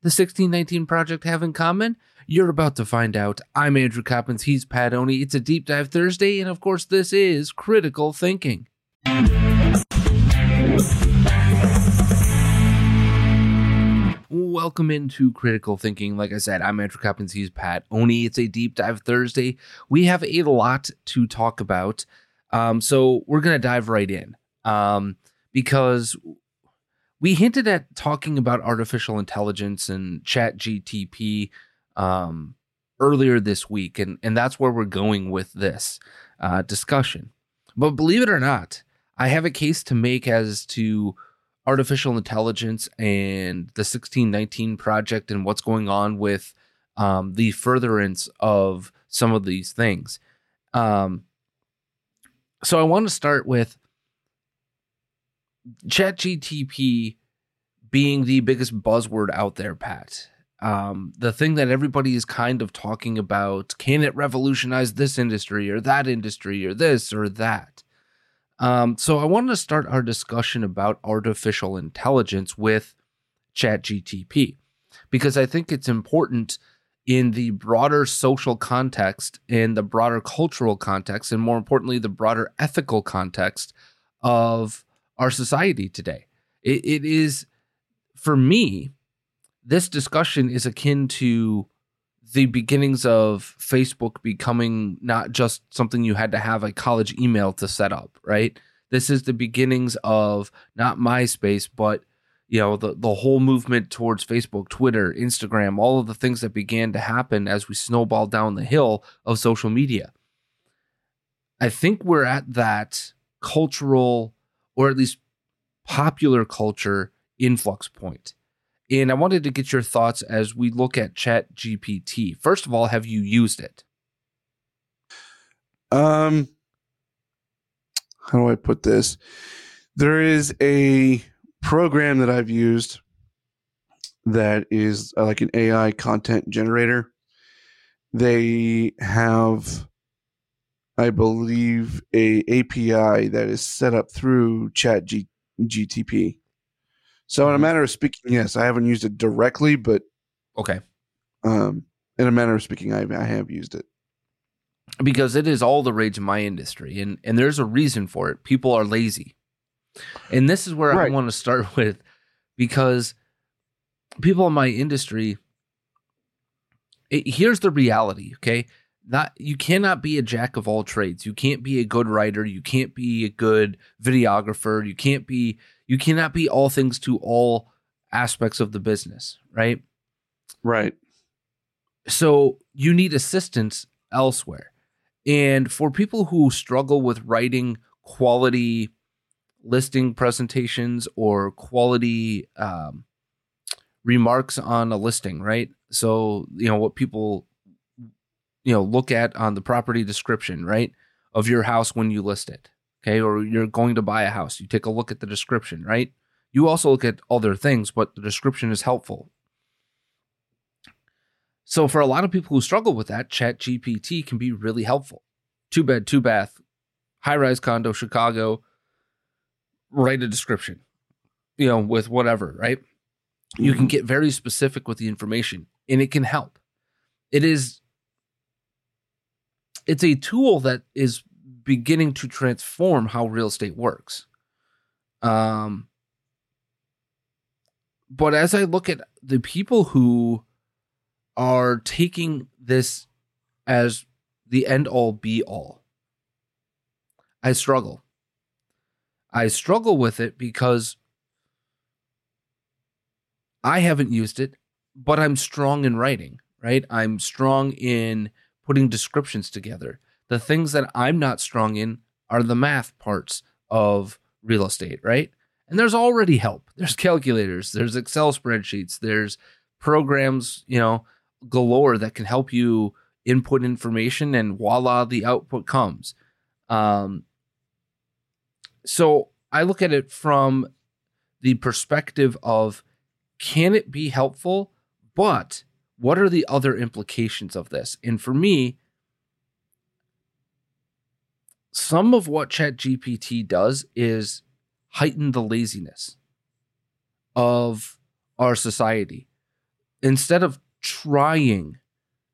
the 1619 Project have in common? You're about to find out. I'm Andrew Coppins. He's Pat Oney. It's a Deep Dive Thursday, and of course, this is Critical Thinking. Welcome into Critical Thinking. Like I said, I'm Andrew Coppins. He's Pat Oney. It's a Deep Dive Thursday. We have a lot to talk about. Um, so we're going to dive right in um, because we hinted at talking about artificial intelligence and chat GTP um, earlier this week, and and that's where we're going with this uh, discussion. But believe it or not, I have a case to make as to artificial intelligence and the 1619 project and what's going on with um, the furtherance of some of these things. Um, so I want to start with ChatGTP being the biggest buzzword out there, Pat. Um, the thing that everybody is kind of talking about can it revolutionize this industry or that industry or this or that? Um, so i wanted to start our discussion about artificial intelligence with chatgtp because i think it's important in the broader social context in the broader cultural context and more importantly the broader ethical context of our society today it, it is for me this discussion is akin to the beginnings of Facebook becoming not just something you had to have a college email to set up, right? This is the beginnings of not MySpace, but you know the the whole movement towards Facebook, Twitter, Instagram, all of the things that began to happen as we snowballed down the hill of social media. I think we're at that cultural or at least popular culture influx point. And I wanted to get your thoughts as we look at Chat GPT. First of all, have you used it? Um, how do I put this? There is a program that I've used that is uh, like an AI content generator. They have, I believe, a API that is set up through Chat G- GTP. So in a mm-hmm. manner of speaking, yes, I haven't used it directly, but okay. Um, in a manner of speaking, I, I have used it because it is all the rage in my industry, and and there's a reason for it. People are lazy, and this is where right. I want to start with because people in my industry. It, here's the reality, okay? Not you cannot be a jack of all trades. You can't be a good writer. You can't be a good videographer. You can't be you cannot be all things to all aspects of the business, right? Right. So you need assistance elsewhere. And for people who struggle with writing quality listing presentations or quality um, remarks on a listing, right? So, you know, what people, you know, look at on the property description, right? Of your house when you list it okay, or you're going to buy a house, you take a look at the description, right? You also look at other things, but the description is helpful. So for a lot of people who struggle with that, Chat GPT can be really helpful. Two bed, two bath, high rise condo, Chicago. Write a description, you know, with whatever, right? You can mm-hmm. get very specific with the information and it can help. It is, it's a tool that is beginning to transform how real estate works. Um, but as I look at the people who are taking this as the end all be all, I struggle. I struggle with it because I haven't used it, but I'm strong in writing, right? I'm strong in putting descriptions together. The things that I'm not strong in are the math parts of real estate, right? And there's already help. There's calculators, there's Excel spreadsheets, there's programs, you know, galore that can help you input information and voila, the output comes. Um, so I look at it from the perspective of can it be helpful, but what are the other implications of this? And for me, some of what ChatGPT does is heighten the laziness of our society. Instead of trying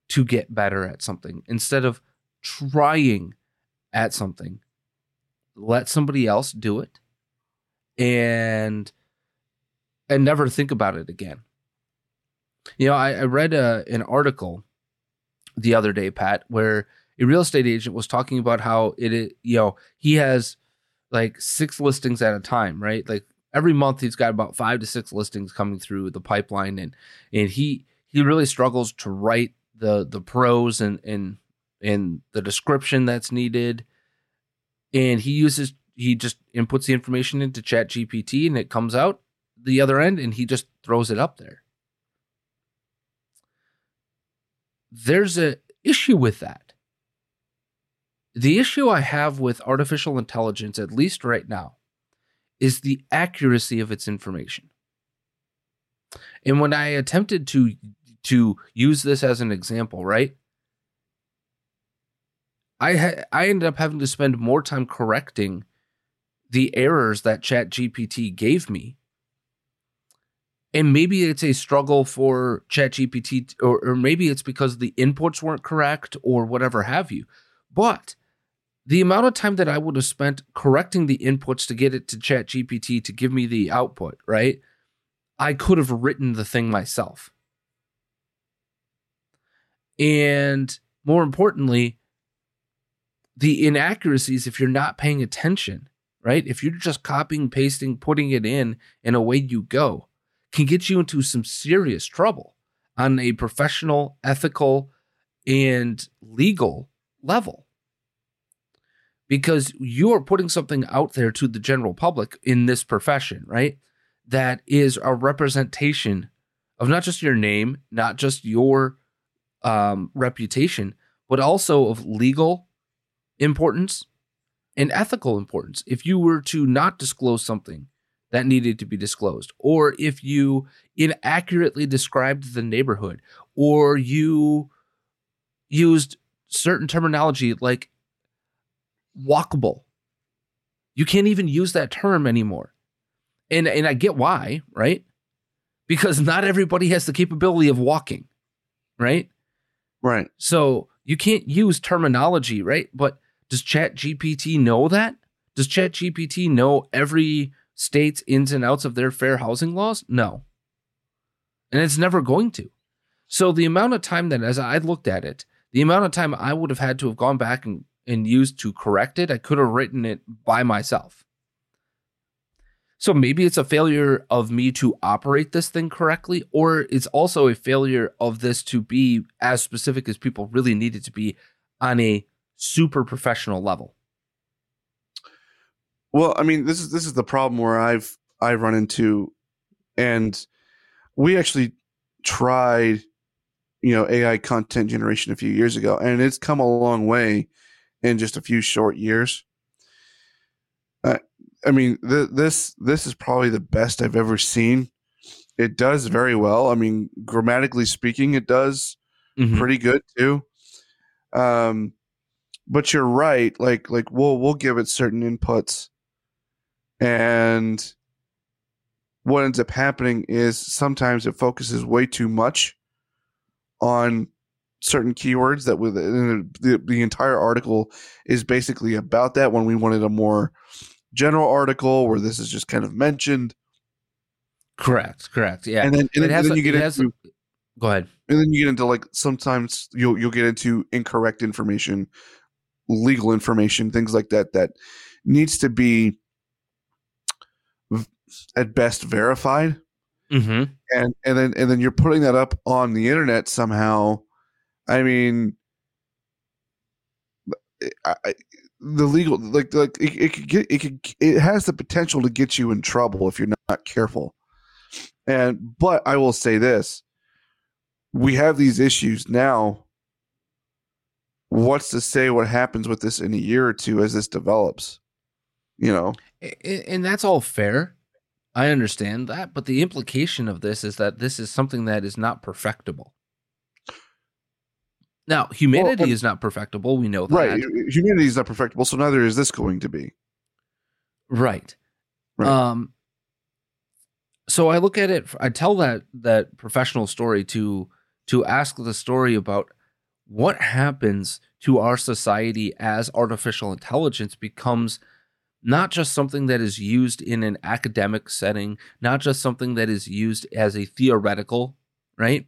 to get better at something, instead of trying at something, let somebody else do it and and never think about it again. You know, I, I read a, an article the other day, Pat, where a real estate agent was talking about how it, you know, he has like six listings at a time, right? Like every month he's got about five to six listings coming through the pipeline, and and he he really struggles to write the the pros and and and the description that's needed, and he uses he just inputs the information into Chat GPT and it comes out the other end, and he just throws it up there. There's a issue with that. The issue I have with artificial intelligence, at least right now, is the accuracy of its information. And when I attempted to to use this as an example, right? I ha- I ended up having to spend more time correcting the errors that ChatGPT gave me. And maybe it's a struggle for ChatGPT, or, or maybe it's because the inputs weren't correct or whatever have you. But the amount of time that I would have spent correcting the inputs to get it to ChatGPT to give me the output, right? I could have written the thing myself. And more importantly, the inaccuracies, if you're not paying attention, right? If you're just copying, pasting, putting it in, and away you go, can get you into some serious trouble on a professional, ethical, and legal level because you are putting something out there to the general public in this profession, right? That is a representation of not just your name, not just your um, reputation, but also of legal importance and ethical importance. If you were to not disclose something that needed to be disclosed, or if you inaccurately described the neighborhood, or you used certain terminology like walkable. You can't even use that term anymore. And and I get why, right? Because not everybody has the capability of walking, right? Right. So you can't use terminology, right? But does Chat GPT know that? Does Chat GPT know every state's ins and outs of their fair housing laws? No. And it's never going to. So the amount of time that as I looked at it, the amount of time I would have had to have gone back and and used to correct it, I could have written it by myself. So maybe it's a failure of me to operate this thing correctly, or it's also a failure of this to be as specific as people really need it to be on a super professional level. Well, I mean, this is this is the problem where I've I've run into, and we actually tried, you know, AI content generation a few years ago, and it's come a long way in just a few short years. Uh, I mean, th- this this is probably the best I've ever seen. It does very well. I mean, grammatically speaking, it does mm-hmm. pretty good too. Um, but you're right. Like like we'll we'll give it certain inputs, and what ends up happening is sometimes it focuses way too much on certain keywords that with the, the entire article is basically about that when we wanted a more general article where this is just kind of mentioned. Correct correct yeah. And then, and then, and then you get into a, go ahead. And then you get into like sometimes you'll you'll get into incorrect information legal information things like that that needs to be at best verified mm-hmm. and and then and then you're putting that up on the internet somehow I mean, I, I, the legal like like it, it could get it could it has the potential to get you in trouble if you're not careful. And but I will say this: we have these issues now. What's to say what happens with this in a year or two as this develops? You know, and that's all fair. I understand that, but the implication of this is that this is something that is not perfectible. Now, humanity well, is not perfectible. We know that. Right. Humanity is not perfectible, so neither is this going to be. Right. right. Um so I look at it I tell that that professional story to to ask the story about what happens to our society as artificial intelligence becomes not just something that is used in an academic setting, not just something that is used as a theoretical, right?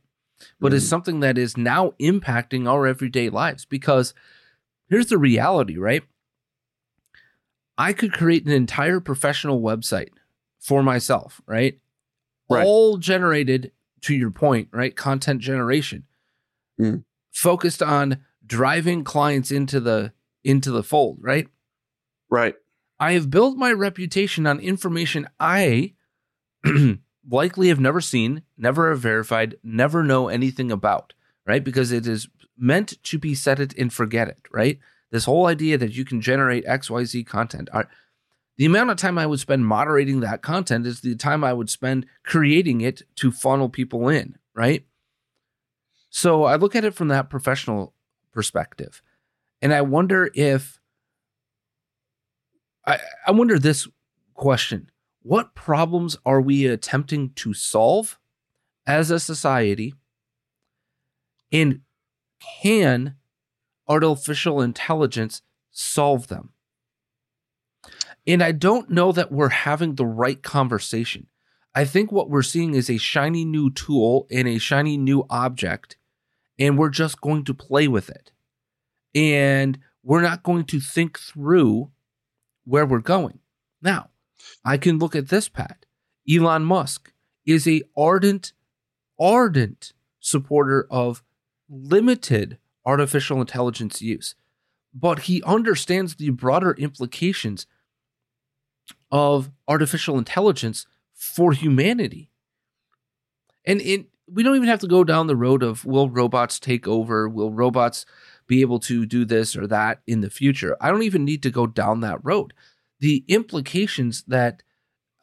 But mm. is something that is now impacting our everyday lives. Because here's the reality, right? I could create an entire professional website for myself, right? right. All generated to your point, right? Content generation. Mm. Focused on driving clients into the into the fold, right? Right. I have built my reputation on information I likely have never seen, never have verified, never know anything about, right? Because it is meant to be set it and forget it, right? This whole idea that you can generate XYZ content. Are, the amount of time I would spend moderating that content is the time I would spend creating it to funnel people in, right? So I look at it from that professional perspective. And I wonder if I, I wonder this question What problems are we attempting to solve as a society? And can artificial intelligence solve them? And I don't know that we're having the right conversation. I think what we're seeing is a shiny new tool and a shiny new object, and we're just going to play with it. And we're not going to think through where we're going. Now, I can look at this, Pat. Elon Musk is a ardent, ardent supporter of limited artificial intelligence use, but he understands the broader implications of artificial intelligence for humanity. And it, we don't even have to go down the road of will robots take over? Will robots be able to do this or that in the future. I don't even need to go down that road. The implications that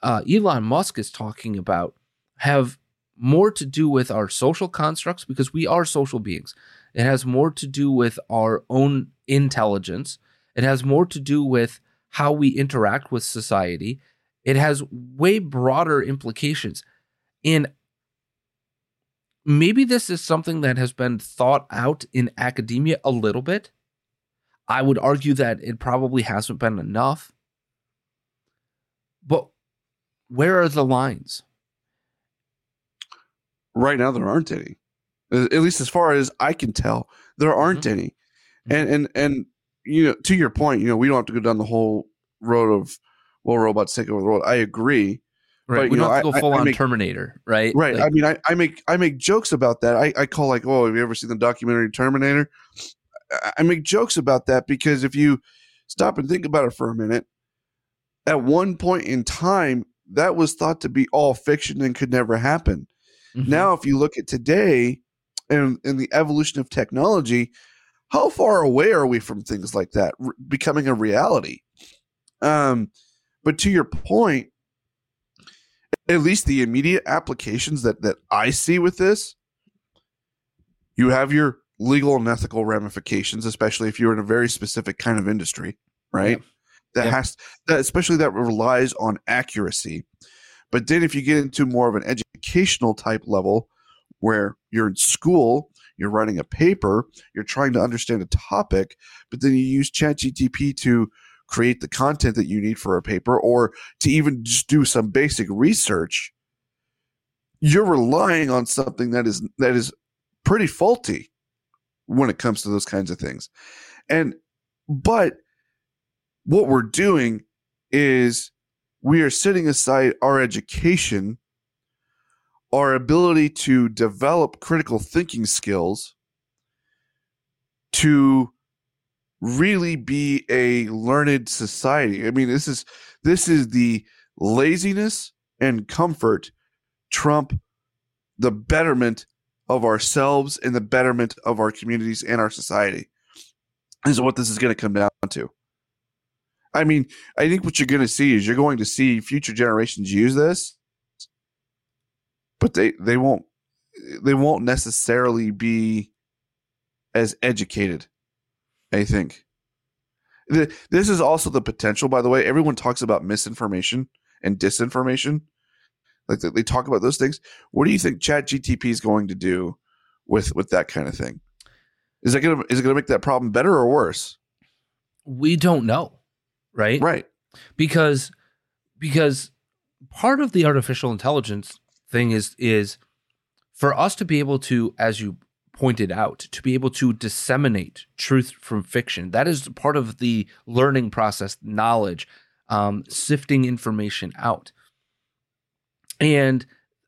uh, Elon Musk is talking about have more to do with our social constructs because we are social beings. It has more to do with our own intelligence. It has more to do with how we interact with society. It has way broader implications. And maybe this is something that has been thought out in academia a little bit. I would argue that it probably hasn't been enough. But where are the lines? Right now, there aren't any. At least as far as I can tell, there aren't mm-hmm. any. And and and you know, to your point, you know, we don't have to go down the whole road of will robots take over the world. I agree. Right. But, we don't know, have to go full I, on make, Terminator, right? Right. Like, I mean, I, I make I make jokes about that. I, I call like, oh, have you ever seen the documentary Terminator? I make jokes about that because if you stop and think about it for a minute, at one point in time, that was thought to be all fiction and could never happen. Mm-hmm. Now, if you look at today and, and the evolution of technology, how far away are we from things like that r- becoming a reality? Um, but to your point, at least the immediate applications that that I see with this, you have your legal and ethical ramifications, especially if you're in a very specific kind of industry, right? Yeah. That yeah. has that especially that relies on accuracy. But then if you get into more of an educational type level where you're in school, you're writing a paper, you're trying to understand a topic, but then you use ChatGTP to create the content that you need for a paper or to even just do some basic research you're relying on something that is that is pretty faulty when it comes to those kinds of things. And but what we're doing is we are setting aside our education our ability to develop critical thinking skills to really be a learned society. I mean, this is this is the laziness and comfort trump the betterment of ourselves and the betterment of our communities and our society is what this is going to come down to. I mean, I think what you're going to see is you're going to see future generations use this, but they they won't they won't necessarily be as educated. I think this is also the potential. By the way, everyone talks about misinformation and disinformation. Like they talk about those things. What do you think Chat GTP is going to do with with that kind of thing? Is it gonna is it gonna make that problem better or worse? We don't know, right? Right. Because because part of the artificial intelligence thing is is for us to be able to, as you pointed out, to be able to disseminate truth from fiction. That is part of the learning process, knowledge, um, sifting information out. And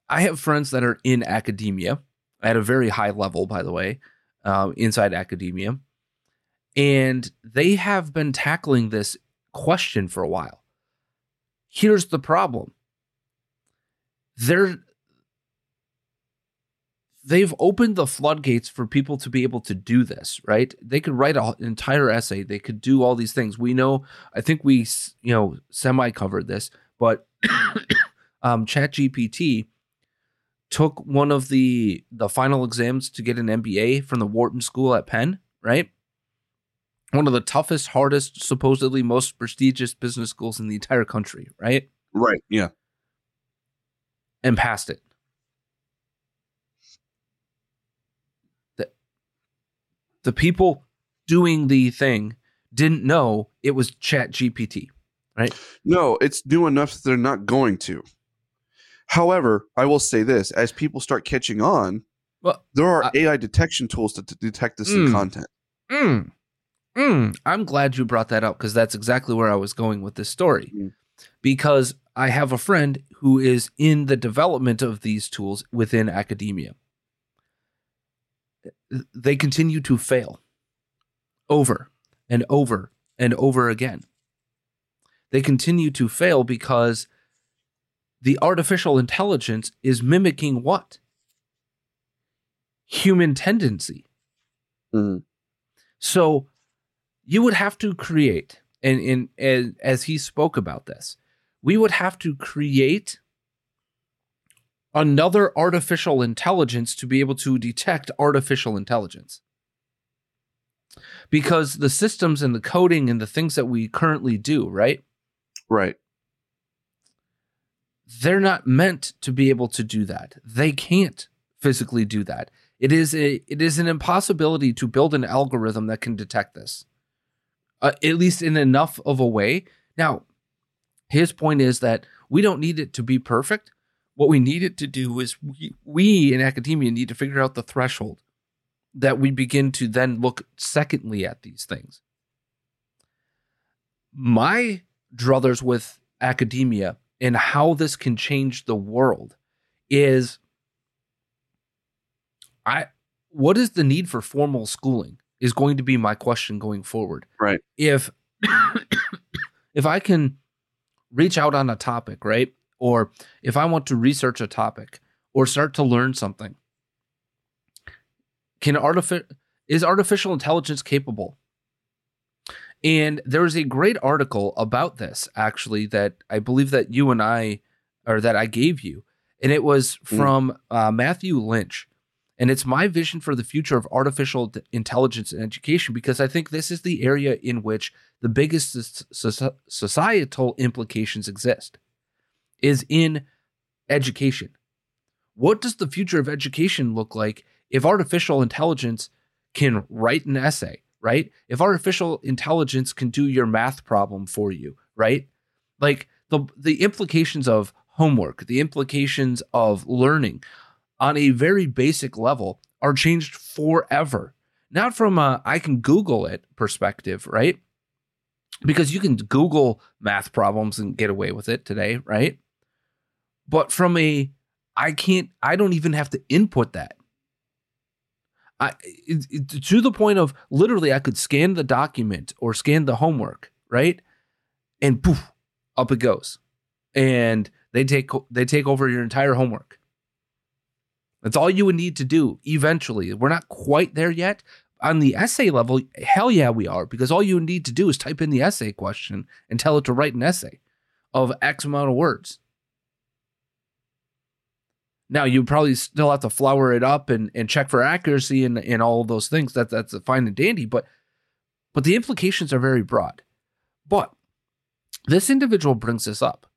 I have friends that are in academia at a very high level, by the way, uh, inside academia. And they have been tackling this question for a while. Here's the problem. They're they've opened the floodgates for people to be able to do this, right? They could write an entire essay, they could do all these things. We know, I think we, you know, semi covered this, but um, ChatGPT took one of the the final exams to get an MBA from the Wharton School at Penn, right? One of the toughest, hardest, supposedly most prestigious business schools in the entire country, right? Right. Yeah. And passed it. The people doing the thing didn't know it was Chat GPT, right? No, it's new enough that they're not going to. However, I will say this: as people start catching on, well, there are AI detection tools to, to detect this mm, in content. Mm, mm, I'm glad you brought that up because that's exactly where I was going with this story. Mm. Because I have a friend who is in the development of these tools within academia. They continue to fail over and over and over again. They continue to fail because the artificial intelligence is mimicking what? Human tendency. Mm. So you would have to create, and, and, and as he spoke about this, we would have to create another artificial intelligence to be able to detect artificial intelligence. Because the systems and the coding and the things that we currently do, right? Right they're not meant to be able to do that. They can't physically do that. It is a it is an impossibility to build an algorithm that can detect this, uh, at least in enough of a way. Now, his point is that we don't need it to be perfect. What we need it to do is we, we in academia need to figure out the threshold that we begin to then look secondly at these things. My druthers with academia and how this can change the world is I what is the need for formal schooling is going to be my question going forward. Right. If if I can reach out on a topic, right? Or if I want to research a topic or start to learn something, can artificial is artificial intelligence capable and there was a great article about this actually that I believe that you and I, or that I gave you, and it was mm. from uh, Matthew Lynch. And it's my vision for the future of artificial intelligence in education because I think this is the area in which the biggest societal implications exist is in education. What does the future of education look like if artificial intelligence can write an essay, right? If artificial intelligence can do your math problem for you, right? Like the the implications of homework, the implications of learning on a very basic level are changed forever. Not from a I can Google it perspective, right? Because you can Google math problems and get away with it today, right? But from a I can't I don't even have to input that. I, it, it, to the point of literally, I could scan the document or scan the homework, right? And poof, up it goes, and they take they take over your entire homework. That's all you would need to do eventually. We're not quite there yet. On the essay level, hell yeah, we are, because all you need to do is type in the essay question and tell it to write an essay of X amount of words. Now you probably still have to flower it up and, and check for accuracy and, and all those things. That that's fine and dandy, but but the implications are very broad. But this individual brings this up.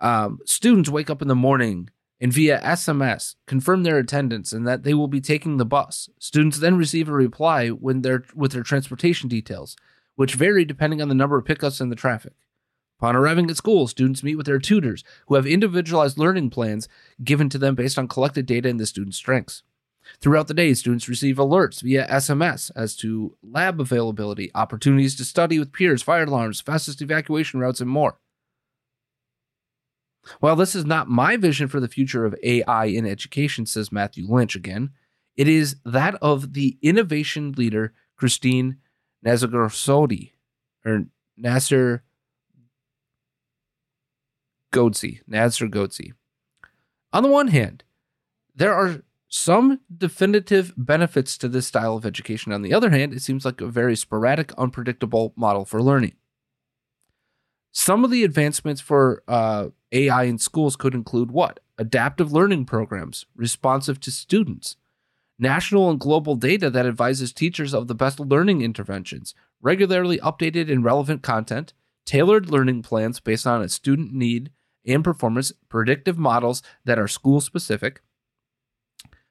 Um, students wake up in the morning and via SMS confirm their attendance and that they will be taking the bus. Students then receive a reply when they're with their transportation details, which vary depending on the number of pickups and the traffic. Upon arriving at school, students meet with their tutors, who have individualized learning plans given to them based on collected data and the student's strengths. Throughout the day, students receive alerts via SMS as to lab availability, opportunities to study with peers, fire alarms, fastest evacuation routes, and more. While this is not my vision for the future of AI in education, says Matthew Lynch again, it is that of the innovation leader Christine Nazargodsky, or Nasser Godsey, Nasser Godsey. On the one hand, there are some definitive benefits to this style of education. On the other hand, it seems like a very sporadic, unpredictable model for learning. Some of the advancements for uh, AI in schools could include what? Adaptive learning programs responsive to students, national and global data that advises teachers of the best learning interventions, regularly updated and relevant content, tailored learning plans based on a student need and performance, predictive models that are school specific.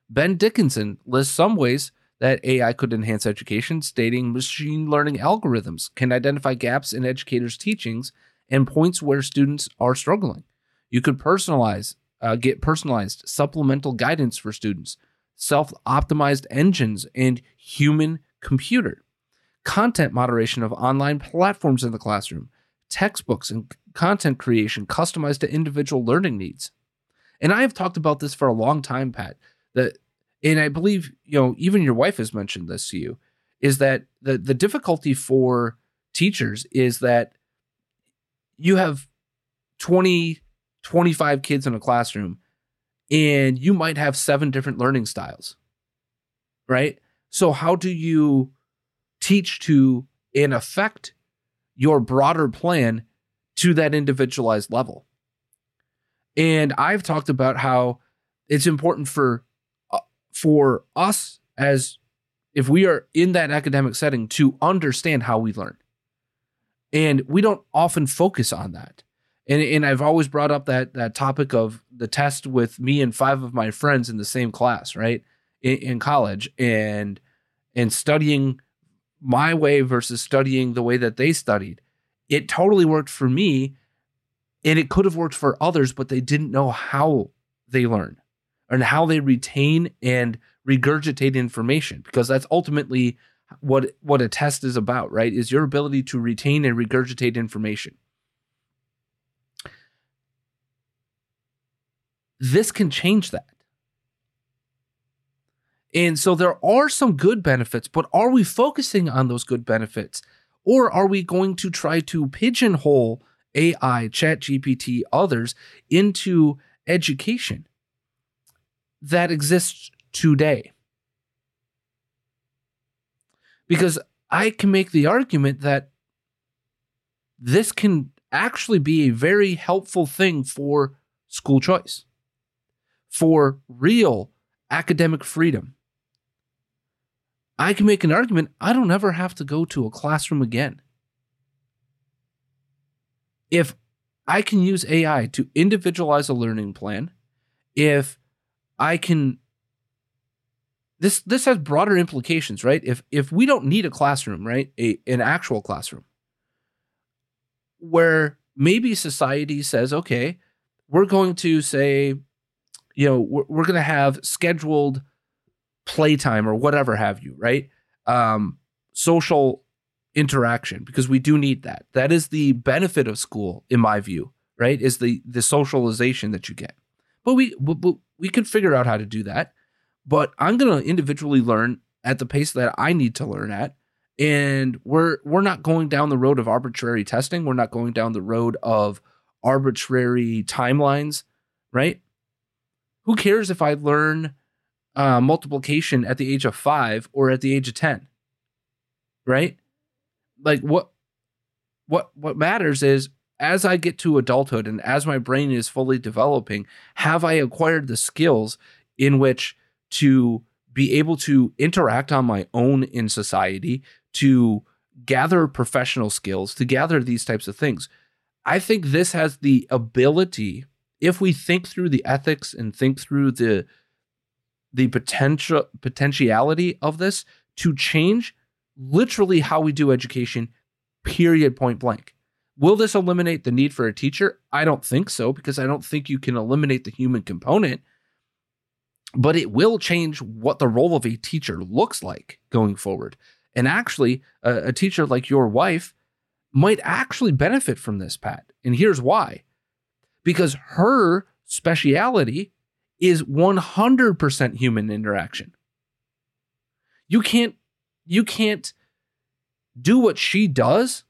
Ben Dickinson lists some ways that AI could enhance education, stating machine learning algorithms can identify gaps in educators' teachings and points where students are struggling. You could personalize, uh, get personalized supplemental guidance for students, self optimized engines, and human computer. Content moderation of online platforms in the classroom, textbooks and content creation customized to individual learning needs. And I have talked about this for a long time, Pat. That, and I believe you know even your wife has mentioned this to you, is that the the difficulty for teachers is that you have 20, 25 kids in a classroom and you might have seven different learning styles, right? So, how do you teach to and affect your broader plan to that individualized level? And I've talked about how it's important for uh, for us as if we are in that academic setting to understand how we learn. And we don't often focus on that. And, and I've always brought up that that topic of the test with me and five of my friends in the same class, right? In, in college and and studying my way versus studying the way that they studied. It totally worked for me and it could have worked for others, but they didn't know how they learn and how they retain and regurgitate information because that's ultimately what what a test is about, right? Is your ability to retain and regurgitate information. This can change that. And so there are some good benefits, but are we focusing on those good benefits? Or are we going to try to pigeonhole AI, ChatGPT, others into education that exists today? because I can make the argument that this can actually be a very helpful thing for school choice, for real academic freedom. I can make an argument I don't ever have to go to a classroom again. If I can use AI to individualize a learning plan, if I can this this has broader implications, right? If if we don't need a classroom, right, a, an actual classroom, where maybe society says, okay, we're going to say, you know, we're, we're going to have scheduled playtime or whatever have you, right? Um, social interaction because we do need that. That is the benefit of school, in my view, right? Is the the socialization that you get. But we but we can figure out how to do that but I'm going to individually learn at the pace that I need to learn at. And we're we're not going down the road of arbitrary testing. We're not going down the road of arbitrary timelines, right? Who cares if I learn uh, multiplication at the age of five or at the age of 10 right? Like what what what matters is as i get to adulthood and as my brain is fully developing have i acquired the skills in which to be able to interact on my own in society to gather professional skills to gather these types of things? I think this has the ability if we think through the ethics and think through the the potential potentiality of this to change literally how we do education period point blank. Will this eliminate the need for a teacher? I don't think so because i don't think you can eliminate the human component but it will change what the role of a teacher looks like going forward. And actually a, a teacher like your wife might actually benefit from this pat and here's why. Because her speciality is 100% human interaction. You can't you can't do what she does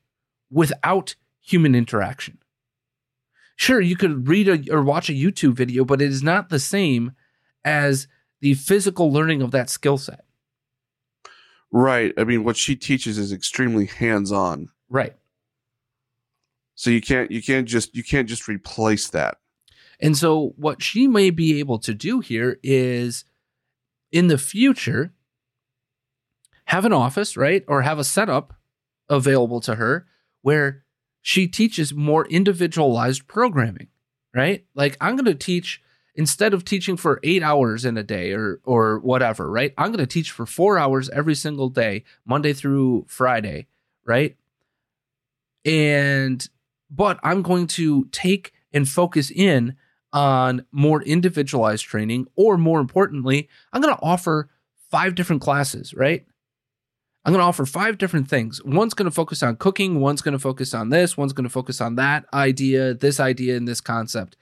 without human interaction. Sure, you could read a, or watch a YouTube video, but it is not the same as the physical learning of that skill set. Right. I mean, what she teaches is extremely hands-on. Right. So you can't you can't just you can't just replace that. And so what she may be able to do here is in the future have an office, right? Or have a setup available to her where she teaches more individualized programming, right? Like I'm going to teach instead of teaching for 8 hours in a day or or whatever, right? I'm going to teach for 4 hours every single day, Monday through Friday, right? And but I'm going to take and focus in on more individualized training, or more importantly, I'm going to offer five different classes, right? I'm going to offer five different things. One's going to focus on cooking, one's going to focus on this, one's going to focus on that idea, this idea, and this concept.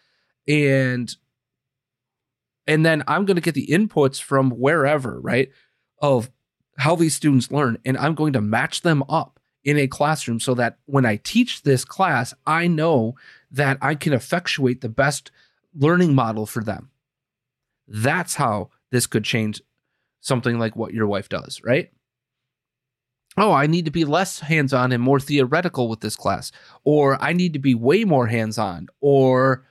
And and then I'm going to get the inputs from wherever, right? Of how these students learn and I'm going to match them up in a classroom so that when I teach this class, I know that I can effectuate the best learning model for them. That's how this could change something like what your wife does, right? Oh, I need to be less hands on and more theoretical with this class, or I need to be way more hands on, or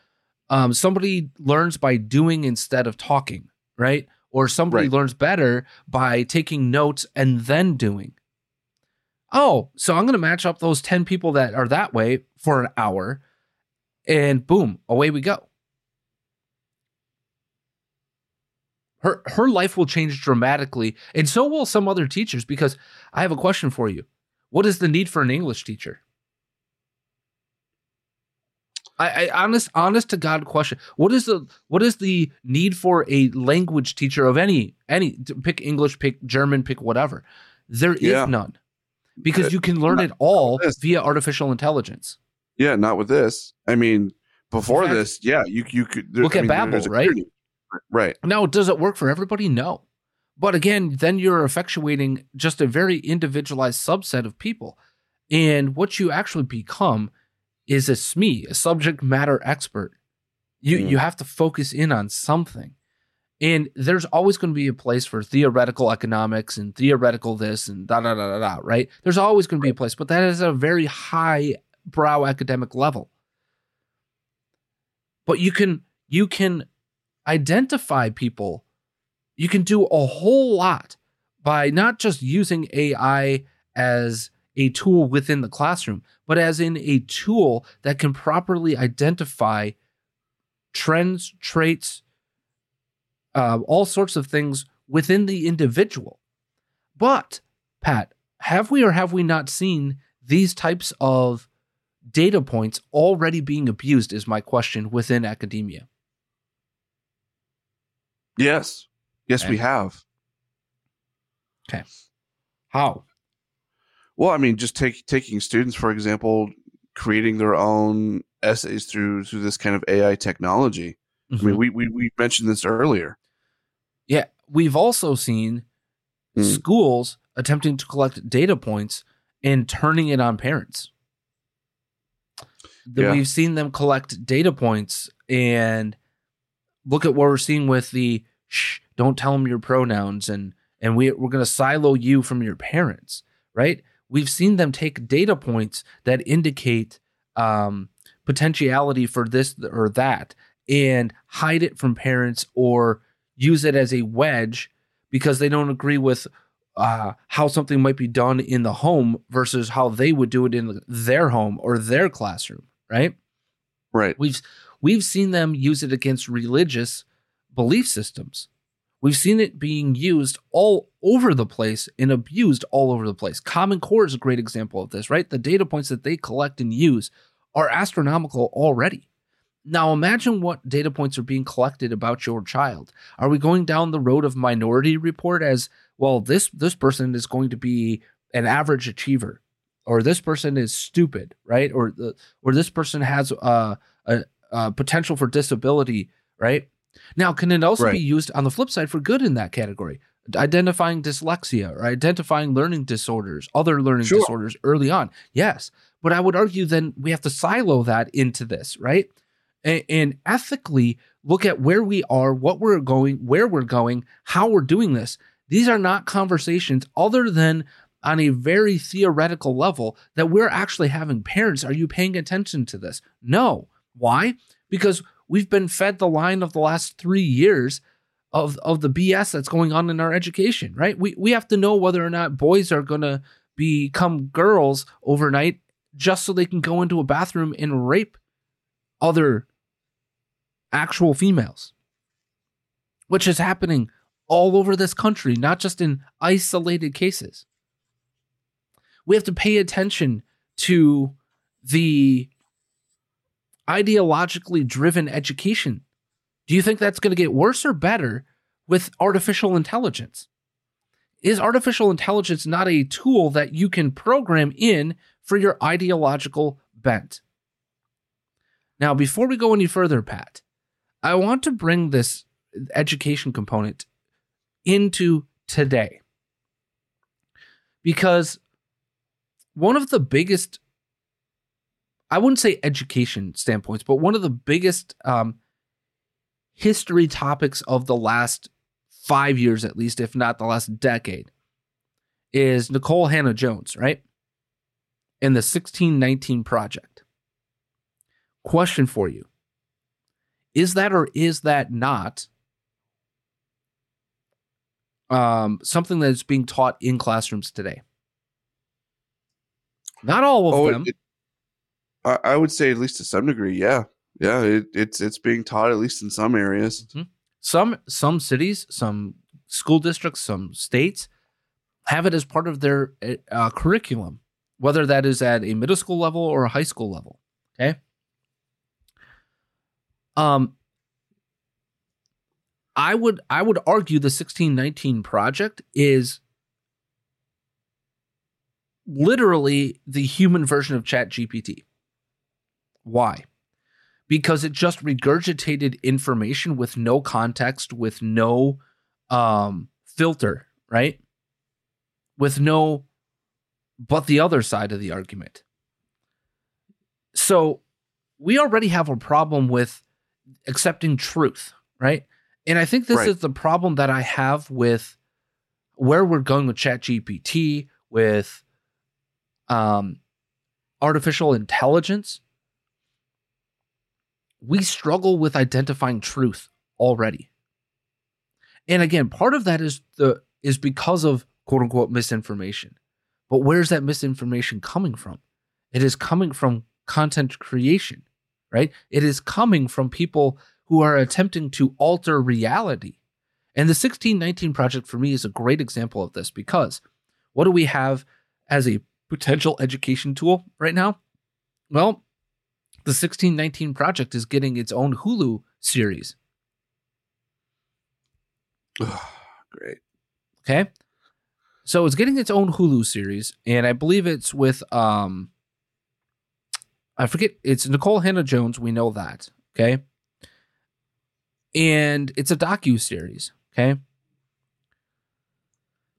um, somebody learns by doing instead of talking, right? Or somebody right. learns better by taking notes and then doing. Oh, so I'm going to match up those 10 people that are that way for an hour, and boom, away we go. Her her life will change dramatically, and so will some other teachers. Because I have a question for you: What is the need for an English teacher? I, I honest honest to God question. What is the what is the need for a language teacher of any any pick English, pick German, pick whatever? There is yeah. none because uh, you can learn it all via artificial intelligence. Yeah, not with this. I mean, before this, yeah, you you could there, look I at mean, Babbel, right? Right. Now, does it work for everybody? No. But again, then you're effectuating just a very individualized subset of people. And what you actually become is a SME, a subject matter expert. You mm. you have to focus in on something. And there's always going to be a place for theoretical economics and theoretical this and da da da da da, right? There's always going to be a place, but that is a very high brow academic level. But you can you can identify people. You can do a whole lot by not just using AI as a tool within the classroom, but as in a tool that can properly identify trends, traits, uh, all sorts of things within the individual. But, Pat, have we or have we not seen these types of data points already being abused? Is my question within academia. Yes. Yes, okay. we have. Okay. How? Well, I mean, just take taking students, for example, creating their own essays through through this kind of AI technology. Mm-hmm. I mean, mm-hmm. we, we we mentioned this earlier. Yeah, we've also seen mm. schools attempting to collect data points and turning it on parents. Yeah. We've seen them collect data points and look at what we're seeing with the shh, don't tell them your pronouns and and we, we're going to silo you from your parents, right? We've seen them take data points that indicate um, potentiality for this or that and hide it from parents or use it as a wedge because they don't agree with uh, how something might be done in the home versus how they would do it in their home or their classroom, right? Right. We've we've seen them use it against religious belief systems. We've seen it being used all over the place and abused all over the place. Common Core is a great example of this, right? The data points that they collect and use are astronomical already. Now imagine what data points are being collected about your child. Are we going down the road of minority report as well this this person is going to be an average achiever or this person is stupid, right? Or the or this person has uh, a, a potential for disability, right? Now, can it also Right. be used on the flip side for good in that category? Identifying dyslexia or identifying learning disorders, other learning Sure. disorders early on. Yes. But I would argue then we have to silo that into this, right? And, and ethically look at where we are, what we're going, where we're going, how we're doing this. These are not conversations other than on a very theoretical level that we're actually having parents. Are you paying attention to this? No. Why? Because we've been fed the line of the last three years of, of the BS that's going on in our education, right? We, we have to know whether or not boys are going to become girls overnight just so they can go into a bathroom and rape other actual females, which is happening all over this country, not just in isolated cases. We have to pay attention to the ideologically driven education. Do you think that's going to get worse or better with artificial intelligence? Is artificial intelligence not a tool that you can program in for your ideological bent? Now, before we go any further, Pat, I want to bring this education component into today because one of the biggest i wouldn't say education standpoints but one of the biggest um, history topics of the last five years at least if not the last decade is nicole hannah jones right and the 1619 project question for you is that or is that not um, something that's being taught in classrooms today? Not all of Oh, them. it- I, would say at least to some degree, yeah, yeah. It, it's it's being taught at least in some areas. some some cities, some school districts, some states have it as part of their uh, curriculum, whether that is at a middle school level or a high school level. Okay. Um, I would I would argue the 1619 project is literally the human version of Chat GPT. Why? Because it just regurgitated information with no context, with no um, filter, right? With no, but the other side of the argument. So we already have a problem with accepting truth, right? And I think this Right. is the problem that I have with where we're going with ChatGPT, with um, artificial intelligence. We struggle with identifying truth already. And again, part of that is the is because of quote unquote misinformation. But where's that misinformation coming from? It is coming from content creation, right? It is coming from people who are attempting to alter reality. And the 1619 project for me is a great example of this because what do we have as a potential education tool right now? Well, the 1619 project is getting its own Hulu series. Great. Okay. So it's getting its own Hulu series, and I believe it's with um I forget it's Nicole Hannah Jones, we know that. Okay. And it's a docu series. Okay.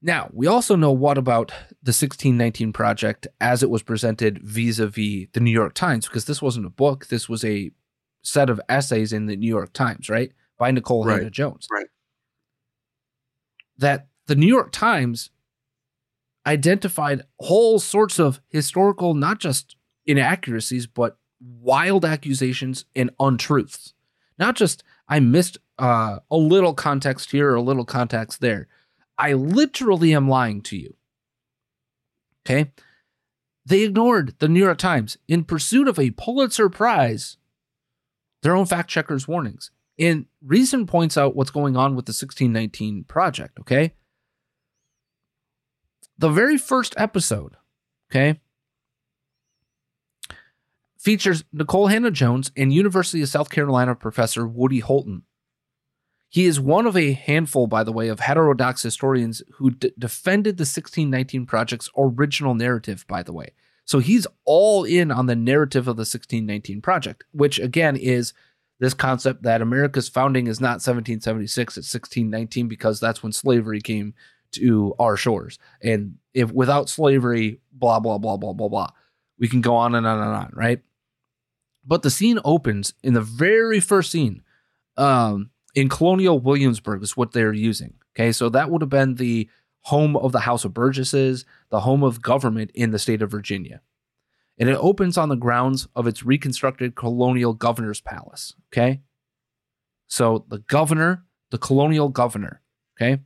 Now, we also know what about the 1619 project as it was presented vis-a-vis the New York Times, because this wasn't a book, this was a set of essays in the New York Times, right? By Nicole Right. Hannah Jones. Right. that the New York Times identified whole sorts of historical, not just inaccuracies, but wild accusations and untruths. Not just I missed uh, a little context here or a little context there. I literally am lying to you. Okay. They ignored the New York Times in pursuit of a Pulitzer Prize, their own fact checkers' warnings. And Reason points out what's going on with the 1619 project. Okay the very first episode, okay, features Nicole Hannah-Jones and University of South Carolina professor Woody Holton. He is one of a handful, by the way, of heterodox historians who d- defended the 1619 Project's original narrative, by the way. So he's all in on the narrative of the 1619 Project, which again is this concept that America's founding is not 1776, it's 1619 because that's when slavery came to our shores. And if without slavery, blah, blah, blah, blah, blah, blah. We can go on and on and on, right? But the scene opens in the very first scene um, in colonial Williamsburg, is what they're using. Okay, so that would have been the home of the House of Burgesses, the home of government in the state of Virginia. And it opens on the grounds of its reconstructed colonial governor's palace. Okay, so the governor, the colonial governor, okay,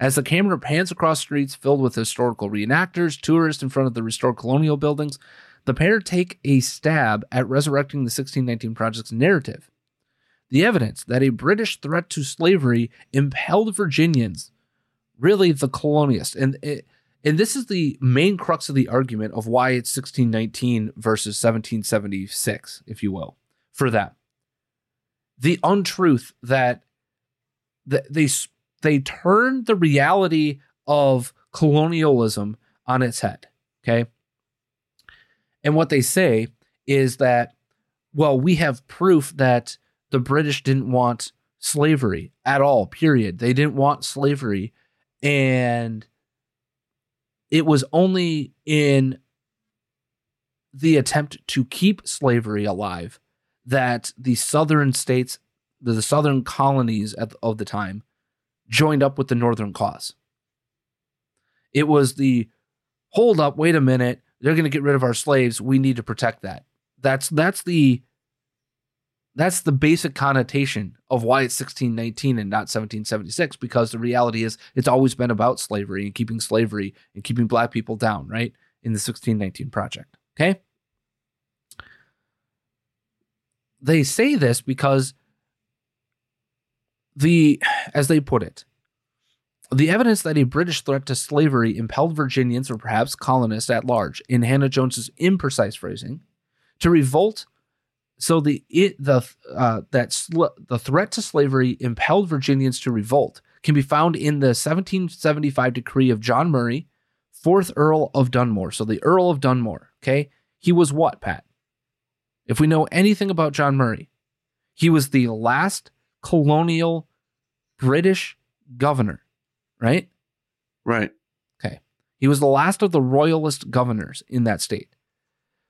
as the camera pans across streets filled with historical reenactors, tourists in front of the restored colonial buildings, the pair take a stab at resurrecting the 1619 Project's narrative. The evidence that a British threat to slavery impelled Virginians, really the colonists, and it, and this is the main crux of the argument of why it's 1619 versus 1776, if you will, for them. The untruth that, that they they turned the reality of colonialism on its head. Okay. And what they say is that, well, we have proof that the British didn't want slavery at all, period. They didn't want slavery. And it was only in the attempt to keep slavery alive that the southern states, the southern colonies of the time, joined up with the Northern cause. It was the hold up, wait a minute, they're going to get rid of our slaves. We need to protect that. That's that's the that's the basic connotation of why it's 1619 and not 1776 because the reality is it's always been about slavery and keeping slavery and keeping black people down, right? In the 1619 project. Okay? They say this because the, as they put it, the evidence that a British threat to slavery impelled Virginians or perhaps colonists at large, in Hannah-Jones's imprecise phrasing, to revolt. So the it, the uh, that sl- the threat to slavery impelled Virginians to revolt can be found in the 1775 decree of John Murray, fourth Earl of Dunmore. So the Earl of Dunmore. Okay, he was what, Pat? If we know anything about John Murray, he was the last colonial British governor, right? Right. Okay. He was the last of the royalist governors in that state.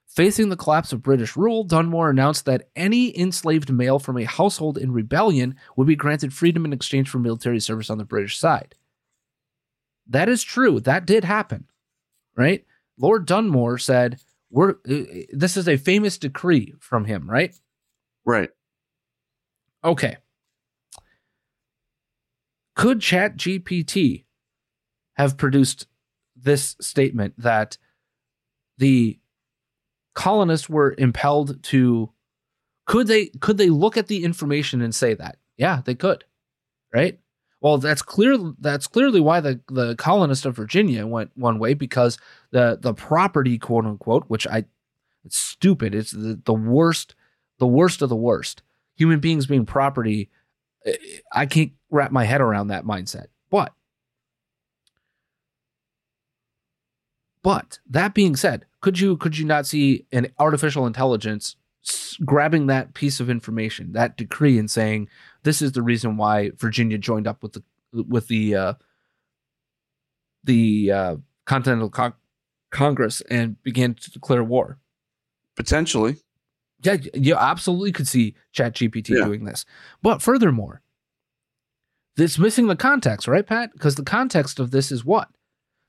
Facing the collapse of British rule, Dunmore announced that any enslaved male from a household in rebellion would be granted freedom in exchange for military service on the British side. That is true. That did happen, right? Lord Dunmore said, "We're uh, this is a famous decree from him, right?" Right. Okay. Could ChatGPT have produced this statement that the colonists were impelled to could they could they look at the information and say that? Yeah, they could. Right? Well, that's clear that's clearly why the, the colonists of Virginia went one way because the the property quote unquote, which I it's stupid. It's the, the worst the worst of the worst. Human beings being property eh, I can't wrap my head around that mindset. But, but that being said, could you could you not see an artificial intelligence grabbing that piece of information, that decree, and saying this is the reason why Virginia joined up with the with the uh, the uh, Continental Con- Congress and began to declare war? Potentially. Yeah, you absolutely could see ChatGPT yeah. doing this. But furthermore, It's missing the context, right, Pat? Because the context of this is what?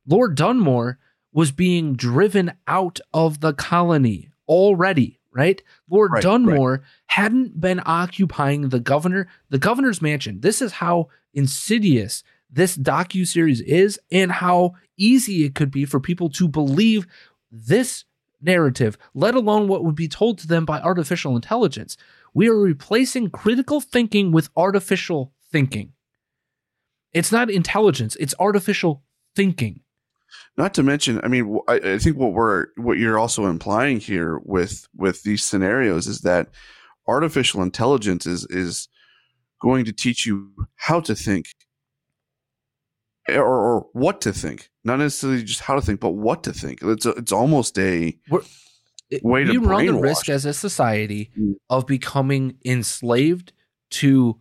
Lord Dunmore was being driven out of the colony already, right? Lord Right, Dunmore right. hadn't been occupying the governor, the governor's mansion. This is how insidious this docu series is and how easy it could be for people to believe this narrative, let alone what would be told to them by artificial intelligence. We are replacing critical thinking with artificial thinking. It's not intelligence, it's artificial thinking. Not to mention, I mean, I, I think what we're what you're also implying here with with these scenarios is that artificial intelligence is is going to teach you how to think or, or what to think, not necessarily just how to think, but what to think. It's a, it's almost a We're, way to run the risk as a society Mm. of becoming enslaved to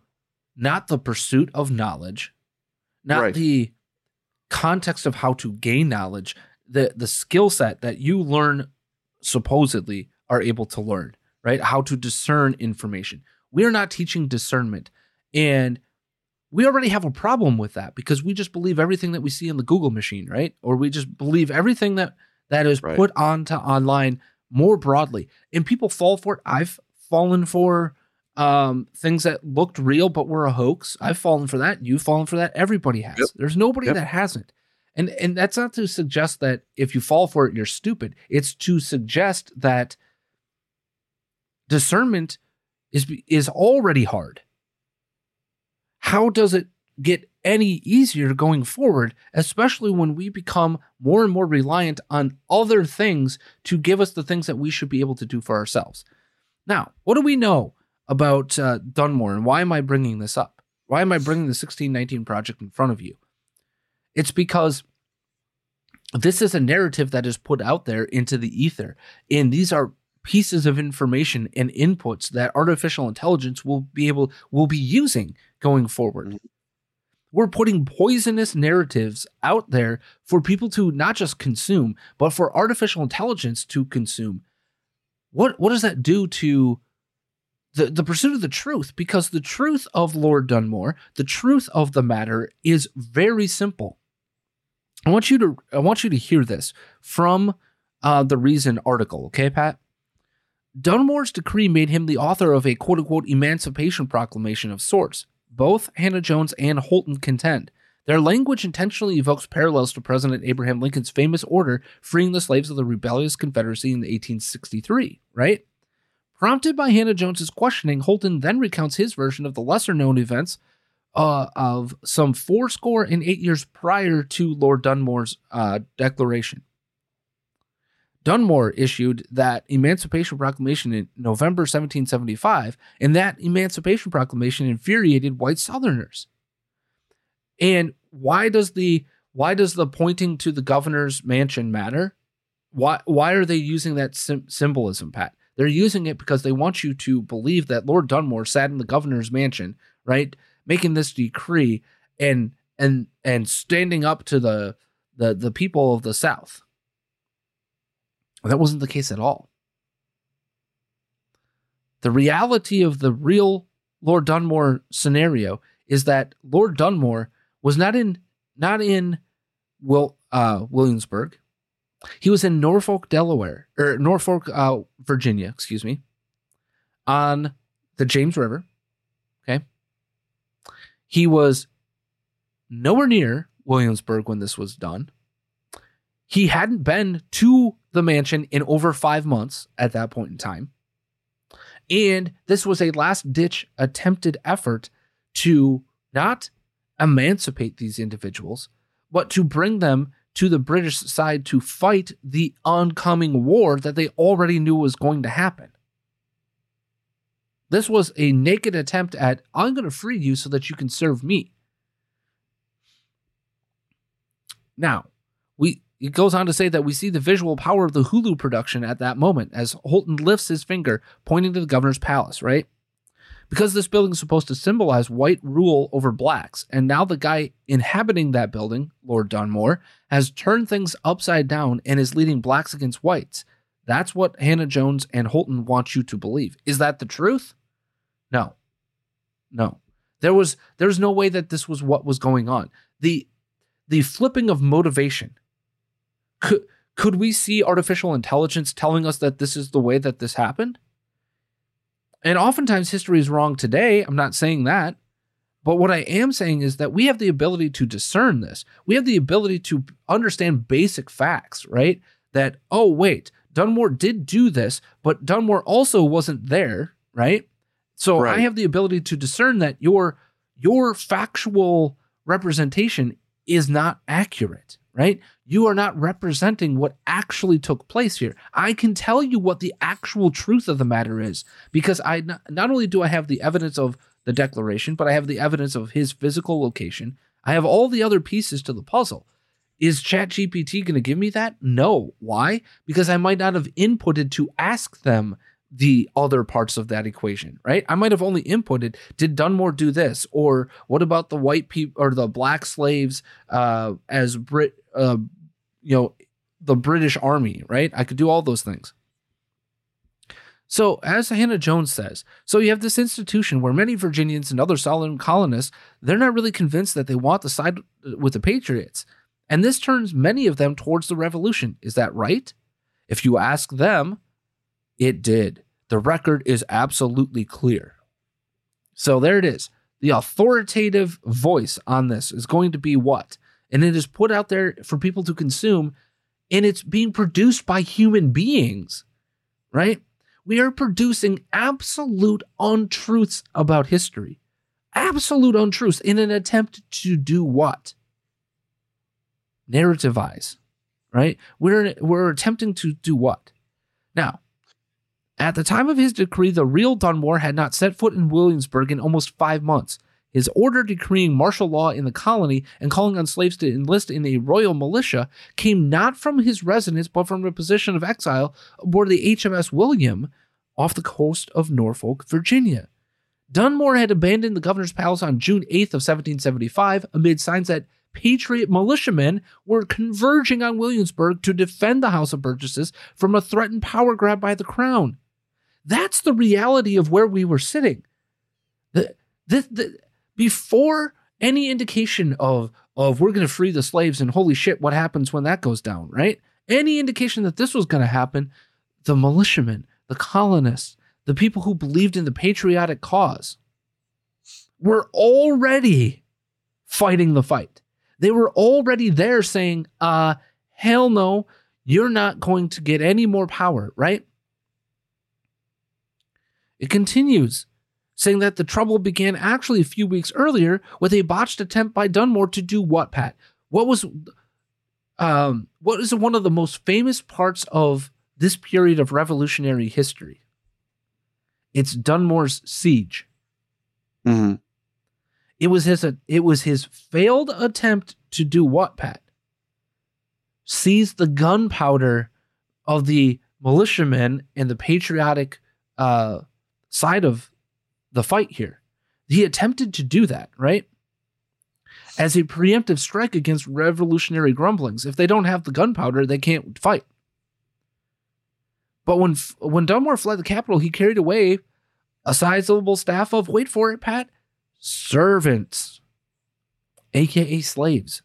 not the pursuit of knowledge, not Right. the context of how to gain knowledge, the the skill set that you learn supposedly are able to learn, right? How to discern information. We are not teaching discernment. And we already have a problem with that because we just believe everything that we see in the Google machine, right? Or we just believe everything that that is Right. put onto online more broadly. And people fall for it. I've fallen for um, things that looked real but were a hoax. I've fallen for that. You've fallen for that. Everybody has. Yep. There's nobody Yep. that hasn't. And and that's not to suggest that if you fall for it, you're stupid. It's to suggest that discernment is is already hard. How does it get any easier going forward, especially when we become more and more reliant on other things to give us the things that we should be able to do for ourselves? Now, what do we know about uh, Dunmore, and why am I bringing this up? Why am I bringing the 1619 project in front of you? It's because this is a narrative that is put out there into the ether, and these are pieces of information and inputs that artificial intelligence will be able will be using going forward. We're putting poisonous narratives out there for people to not just consume, but for artificial intelligence to consume. What what does that do to the, the pursuit of the truth? Because the truth of Lord Dunmore, the truth of the matter is very simple. I want you to I want you to hear this from uh, the Reason article, okay, Pat? Dunmore's decree made him the author of a quote unquote emancipation proclamation of sorts. Both Hannah Jones and Holton contend. Their language intentionally evokes parallels to President Abraham Lincoln's famous order freeing the slaves of the rebellious Confederacy in 1863, right? Prompted by Hannah Jones's questioning, Holton then recounts his version of the lesser known events uh, of some fourscore and eight years prior to Lord Dunmore's uh, declaration. Dunmore issued that Emancipation Proclamation in November 1775, and that Emancipation Proclamation infuriated white Southerners. And why does the why does the pointing to the governor's mansion matter? Why why are they using that sim- symbolism, Pat? They're using it because they want you to believe that Lord Dunmore sat in the governor's mansion, right, making this decree and and and standing up to the the the people of the South. That wasn't the case at all. The reality of the real Lord Dunmore scenario is that Lord Dunmore was not in not in Will uh, Williamsburg. He was in Norfolk, Delaware, or Norfolk, uh, Virginia, excuse me, on the James River. Okay. He was nowhere near Williamsburg when this was done. He hadn't been to the mansion in over five months at that point in time. And this was a last ditch attempted effort to not emancipate these individuals, but to bring them to the British side to fight the oncoming war that they already knew was going to happen. This was a naked attempt at, I'm going to free you so that you can serve me. Now, we it goes on to say that we see the visual power of the Hulu production at that moment as Holton lifts his finger, pointing to the governor's palace, right? Because this building is supposed to symbolize white rule over blacks, and now the guy inhabiting that building, Lord Dunmore, has turned things upside down and is leading blacks against whites. That's what Hannah Jones and Holton want you to believe. Is that the truth? No. No. There was there's no way that this was what was going on. The the flipping of motivation. Could could we see artificial intelligence telling us that this is the way that this happened? And oftentimes history is wrong today. I'm not saying that. But what I am saying is that we have the ability to discern this. We have the ability to understand basic facts, right? That, oh, wait, Dunmore did do this, but Dunmore also wasn't there, right? So Right. I have the ability to discern that your your factual representation is not accurate, right? You are not representing what actually took place here. I can tell you what the actual truth of the matter is because I not, not only do I have the evidence of the declaration, but I have the evidence of his physical location. I have all the other pieces to the puzzle. Is ChatGPT going to give me that? No. Why? Because I might not have inputted to ask them the other parts of that equation, right? I might have only inputted, did Dunmore do this? Or what about the white people or the black slaves uh, as Brit, uh, you know, the British army, right? I could do all those things. So, as Hannah Jones says, so you have this institution where many Virginians and other Southern colonists, they're not really convinced that they want to side with the Patriots. And this turns many of them towards the revolution. Is that right? If you ask them, it did. The record is absolutely clear. So there it is. The authoritative voice on this is going to be what? And it is put out there for people to consume, and it's being produced by human beings, right? We are producing absolute untruths about history. Absolute untruths in an attempt to do what? Narrativize, right? We're we're attempting to do what? Now, at the time of his decree, the real Dunmore had not set foot in Williamsburg in almost five months. His order decreeing martial law in the colony and calling on slaves to enlist in a royal militia came not from his residence, but from a position of exile aboard the HMS William off the coast of Norfolk, Virginia. Dunmore had abandoned the governor's palace on June 8th of 1775 amid signs that Patriot militiamen were converging on Williamsburg to defend the House of Burgesses from a threatened power grab by the crown. That's the reality of where we were sitting. The, the, the, before any indication of, of we're going to free the slaves and holy shit, what happens when that goes down, right? Any indication that this was going to happen, the militiamen, the colonists, the people who believed in the patriotic cause were already fighting the fight. They were already there saying, uh, hell no, you're not going to get any more power, right? It continues, saying that the trouble began actually a few weeks earlier with a botched attempt by Dunmore to do what, Pat? What was um what is one of the most famous parts of this period of revolutionary history? It's Dunmore's siege. hmm It was his it was his failed attempt to do what, Pat? Seize the gunpowder of the militiamen and the patriotic uh, side of the fight here. He attempted to do that, right? As a preemptive strike against revolutionary grumblings. If they don't have the gunpowder, they can't fight. But when when Dunmore fled the capital, he carried away a sizable staff of wait for it, Pat, servants, aka slaves.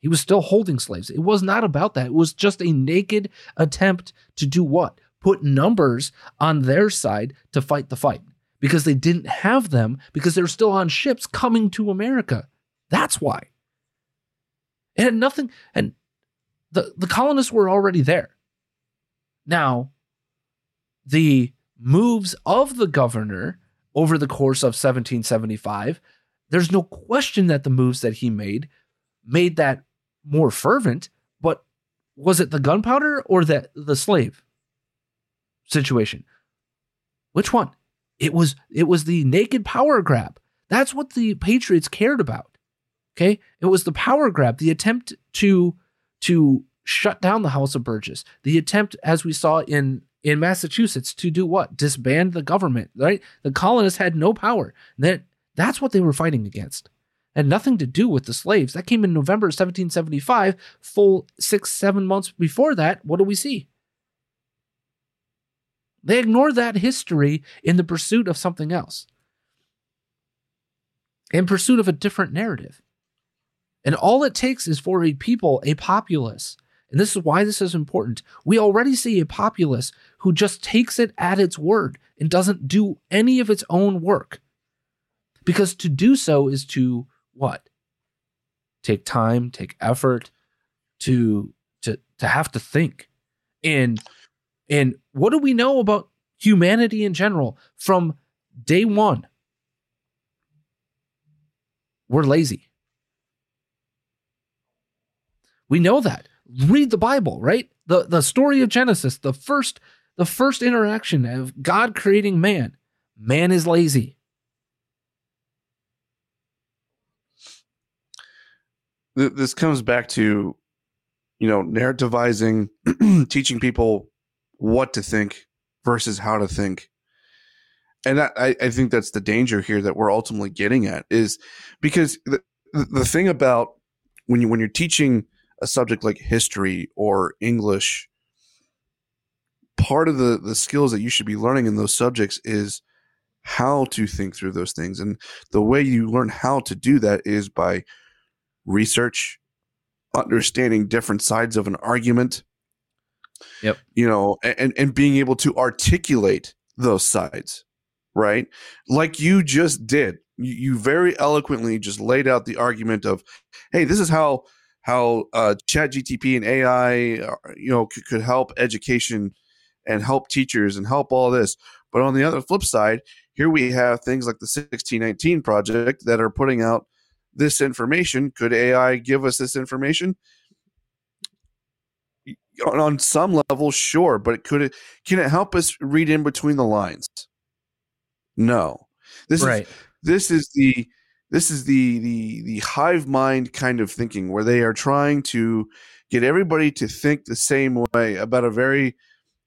He was still holding slaves. It was not about that. It was just a naked attempt to do what? Put numbers on their side to fight the fight because they didn't have them because they're still on ships coming to America. That's why. It had nothing, and the, the colonists were already there. Now, the moves of the governor over the course of 1775, there's no question that the moves that he made made that more fervent, but was it the gunpowder or the, the slave situation? Which one? It was it was the naked power grab. That's what the Patriots cared about. Okay? It was the power grab, the attempt to to shut down the House of Burgess, the attempt, as we saw in in Massachusetts, to do what? Disband the government. Right? The colonists had no power. That that's what they were fighting against. And nothing to do with the slaves. That came in November 1775. Full six, seven months before that, what do we see? They ignore that history in the pursuit of something else. in pursuit of a different narrative. And all it takes is for a people, a populace, and this is why this is important. We already see a populace who just takes it at its word and doesn't do any of its own work. Because to do so is to what? Take time, take effort, to to to have to think. And and what do we know about humanity in general from day 1? We're lazy. We know that. Read the Bible, right? The the story of Genesis, the first the first interaction of God creating man. Man is lazy. This comes back to, you know, narrativizing, teaching people what to think versus how to think. And that, I, I think that's the danger here that we're ultimately getting at is because the, the thing about when you when you're teaching a subject like history or English, part of the the skills that you should be learning in those subjects is how to think through those things. And the way you learn how to do that is by research, understanding different sides of an argument. Yep. You know, and and being able to articulate those sides, right? Like you just did. You, you very eloquently just laid out the argument of, hey, this is how how uh, Chat GTP and AI, uh, you know, could, could help education and help teachers and help all this. But on the other flip side, here we have things like the 1619 project that are putting out this information. Could AI give us this information? On, on some level, sure, but could it can it help us read in between the lines? No. This right. is this is the this is the the the hive mind kind of thinking where they are trying to get everybody to think the same way about a very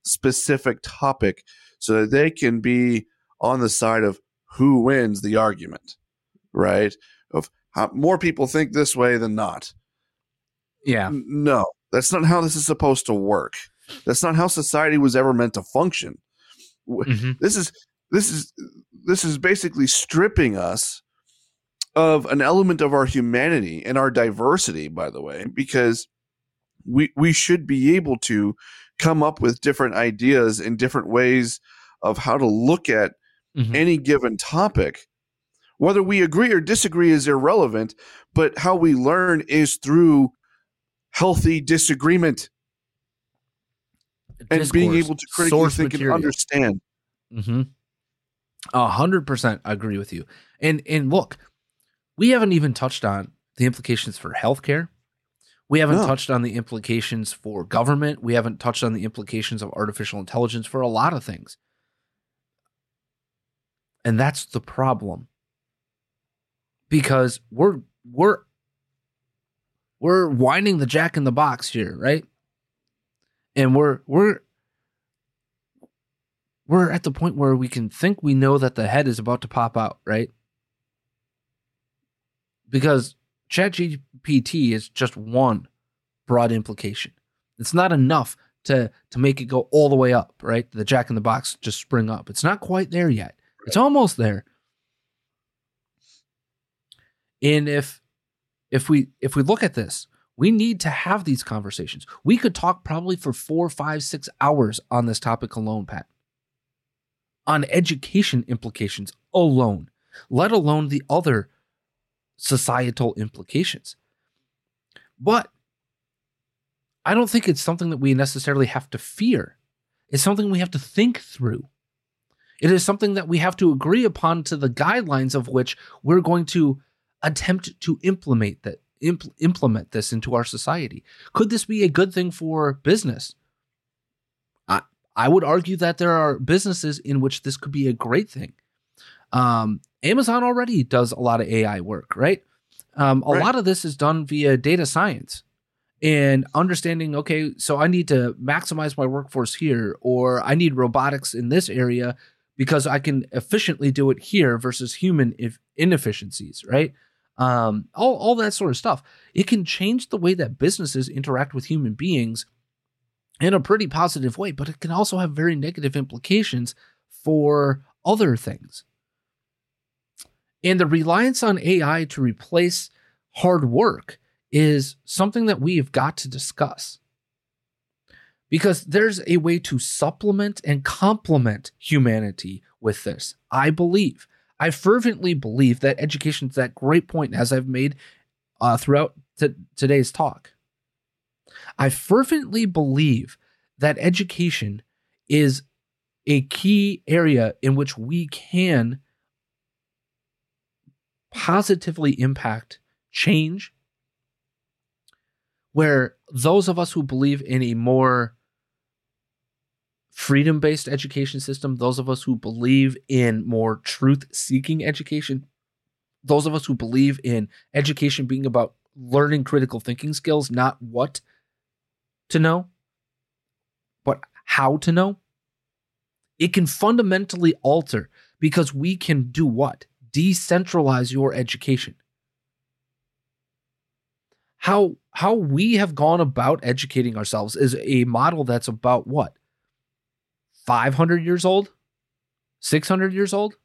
specific topic so that they can be on the side of who wins the argument right of how more people think this way than not yeah no that's not how this is supposed to work that's not how society was ever meant to function mm-hmm. this is this is this is basically stripping us of an element of our humanity and our diversity, by the way, because we we should be able to come up with different ideas and different ways of how to look at mm-hmm. any given topic. Whether we agree or disagree is irrelevant, but how we learn is through healthy disagreement Discourse, and being able to critically think material. and understand. Mm-hmm. A hundred percent agree with you. And and look, we haven't even touched on the implications for healthcare. We haven't no. touched on the implications for government. We haven't touched on the implications of artificial intelligence for a lot of things. And that's the problem. Because we're we're we're winding the jack in the box here, right? And we're we're we're at the point where we can think we know that the head is about to pop out, right? because ChatGPT is just one broad implication. It's not enough to to make it go all the way up, right? The jack in the box just spring up. It's not quite there yet. It's almost there. And if if we if we look at this, we need to have these conversations. We could talk probably for four, five, six hours on this topic alone, Pat. On education implications alone, let alone the other societal implications. But I don't think it's something that we necessarily have to fear. It's something we have to think through. It is something that we have to agree upon to the guidelines of which we're going to attempt to implement that impl- implement this into our society. Could this be a good thing for business? I I would argue that there are businesses in which this could be a great thing. Um, Amazon already does a lot of AI work, right? Um, a right. lot of this is done via data science and understanding, okay, so I need to maximize my workforce here, or I need robotics in this area because I can efficiently do it here versus human inefficiencies, right? Um, all, all that sort of stuff. It can change the way that businesses interact with human beings in a pretty positive way, but it can also have very negative implications for other things. And the reliance on AI to replace hard work is something that we have got to discuss. Because there's a way to supplement and complement humanity with this. I believe. I fervently believe that education is that great point, as I've made uh, throughout t- today's talk. I fervently believe that education is a key area in which we can positively impact change where those of us who believe in a more freedom based education system, those of us who believe in more truth seeking education, those of us who believe in education being about learning critical thinking skills, not what to know, but how to know, it can fundamentally alter because we can do what? Decentralize your education. How how we have gone about educating ourselves is a model that's about what? 500 years old, 600 years old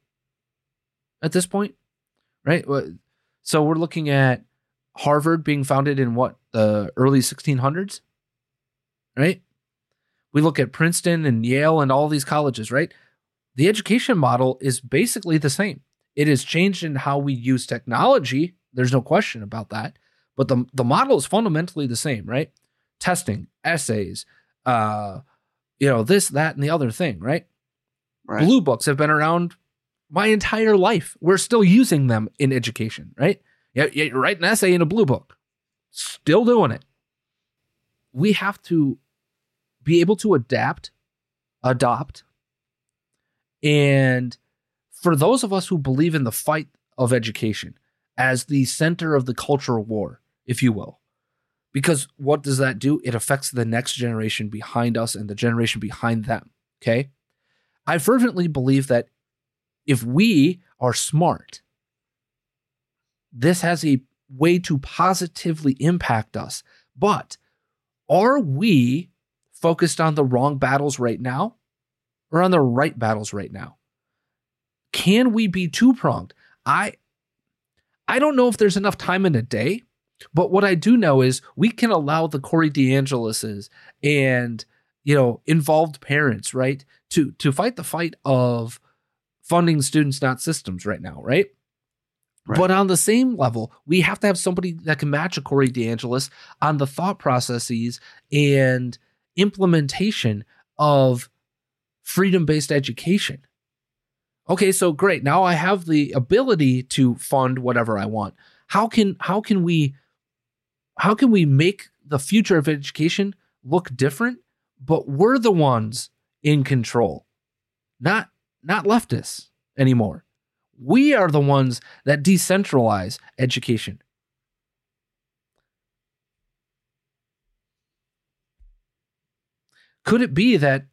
at this point, right? So we're looking at Harvard being founded in what, the early 1600s, right? We look at Princeton and Yale and all these colleges, right? The education model is basically the same. It has changed in how we use technology. There's no question about that. But the, the model is fundamentally the same, right? Testing, essays, uh, you know, this, that, and the other thing, right? right? Blue books have been around my entire life. We're still using them in education, right? Yeah, you write an essay in a blue book, still doing it. We have to be able to adapt, adopt, and for those of us who believe in the fight of education as the center of the cultural war, if you will, because what does that do? It affects the next generation behind us and the generation behind them. Okay. I fervently believe that if we are smart, this has a way to positively impact us. But are we focused on the wrong battles right now or on the right battles right now? Can we be two pronged? I I don't know if there's enough time in a day but what I do know is we can allow the Corey DeAngelises and you know involved parents, right, to to fight the fight of funding students, not systems, right now, right? Right. But on the same level, we have to have somebody that can match a Corey DeAngelis on the thought processes and implementation of freedom based education. Okay, so great. Now I have the ability to fund whatever I want. How can how can we how can we make the future of education look different? But we're the ones in control not not leftists anymore. We are the ones that decentralize education. Could it be that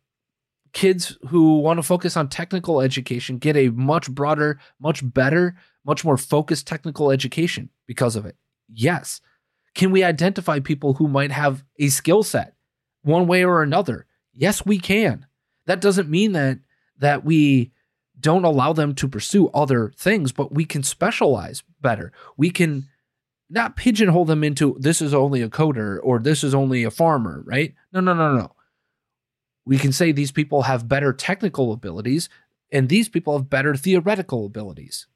kids who want to focus on technical education get a much broader much better much more focused technical education because of it? Yes can we identify people who might have a skill set one way or another? Yes, we can. That doesn't mean that that we don't allow them to pursue other things, but we can specialize better. We can not pigeonhole them into this is only a coder or this is only a farmer, right? No, no, no, no. We can say these people have better technical abilities and these people have better theoretical abilities.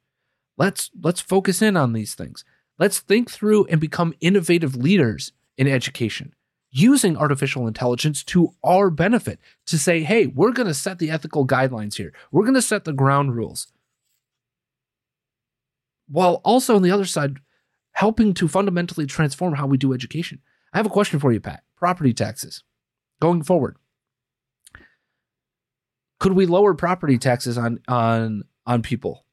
Let's let's focus in on these things. Let's think through and become innovative leaders in education using artificial intelligence to our benefit to say, hey, we're going to set the ethical guidelines here. We're going to set the ground rules. While also on the other side, helping to fundamentally transform how we do education. I have a question for you, Pat. Property taxes going forward. Could we lower property taxes on on on people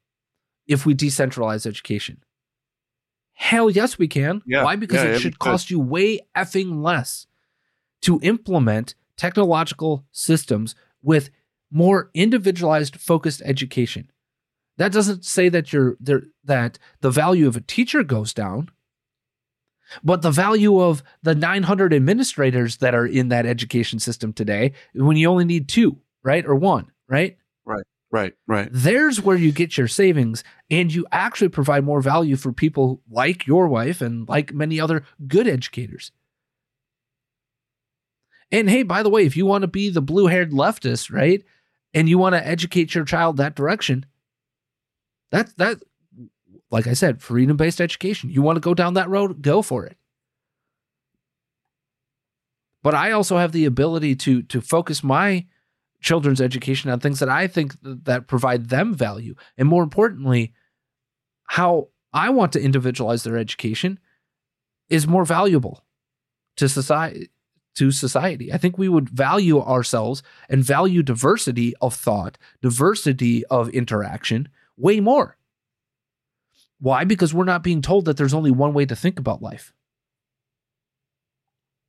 if we decentralize education? Hell yes, we can. Yeah, Why? Because yeah, it should cost you way effing less to implement technological systems with more individualized, focused education. That doesn't say that you're there that the value of a teacher goes down, but the value of the 900 administrators that are in that education system today, when you only need two, right, or one, right? Right. Right, right. There's where you get your savings and you actually provide more value for people like your wife and like many other good educators. And hey, by the way, if you want to be the blue haired leftist, right? And you want to educate your child that direction, that's that, like I said, freedom based education. You want to go down that road, go for it. But I also have the ability to to focus my children's education on things that I think that provide them value. And more importantly, how I want to individualize their education is more valuable to society to society. I think we would value ourselves and value diversity of thought, diversity of interaction way more. Why? Because we're not being told that there's only one way to think about life.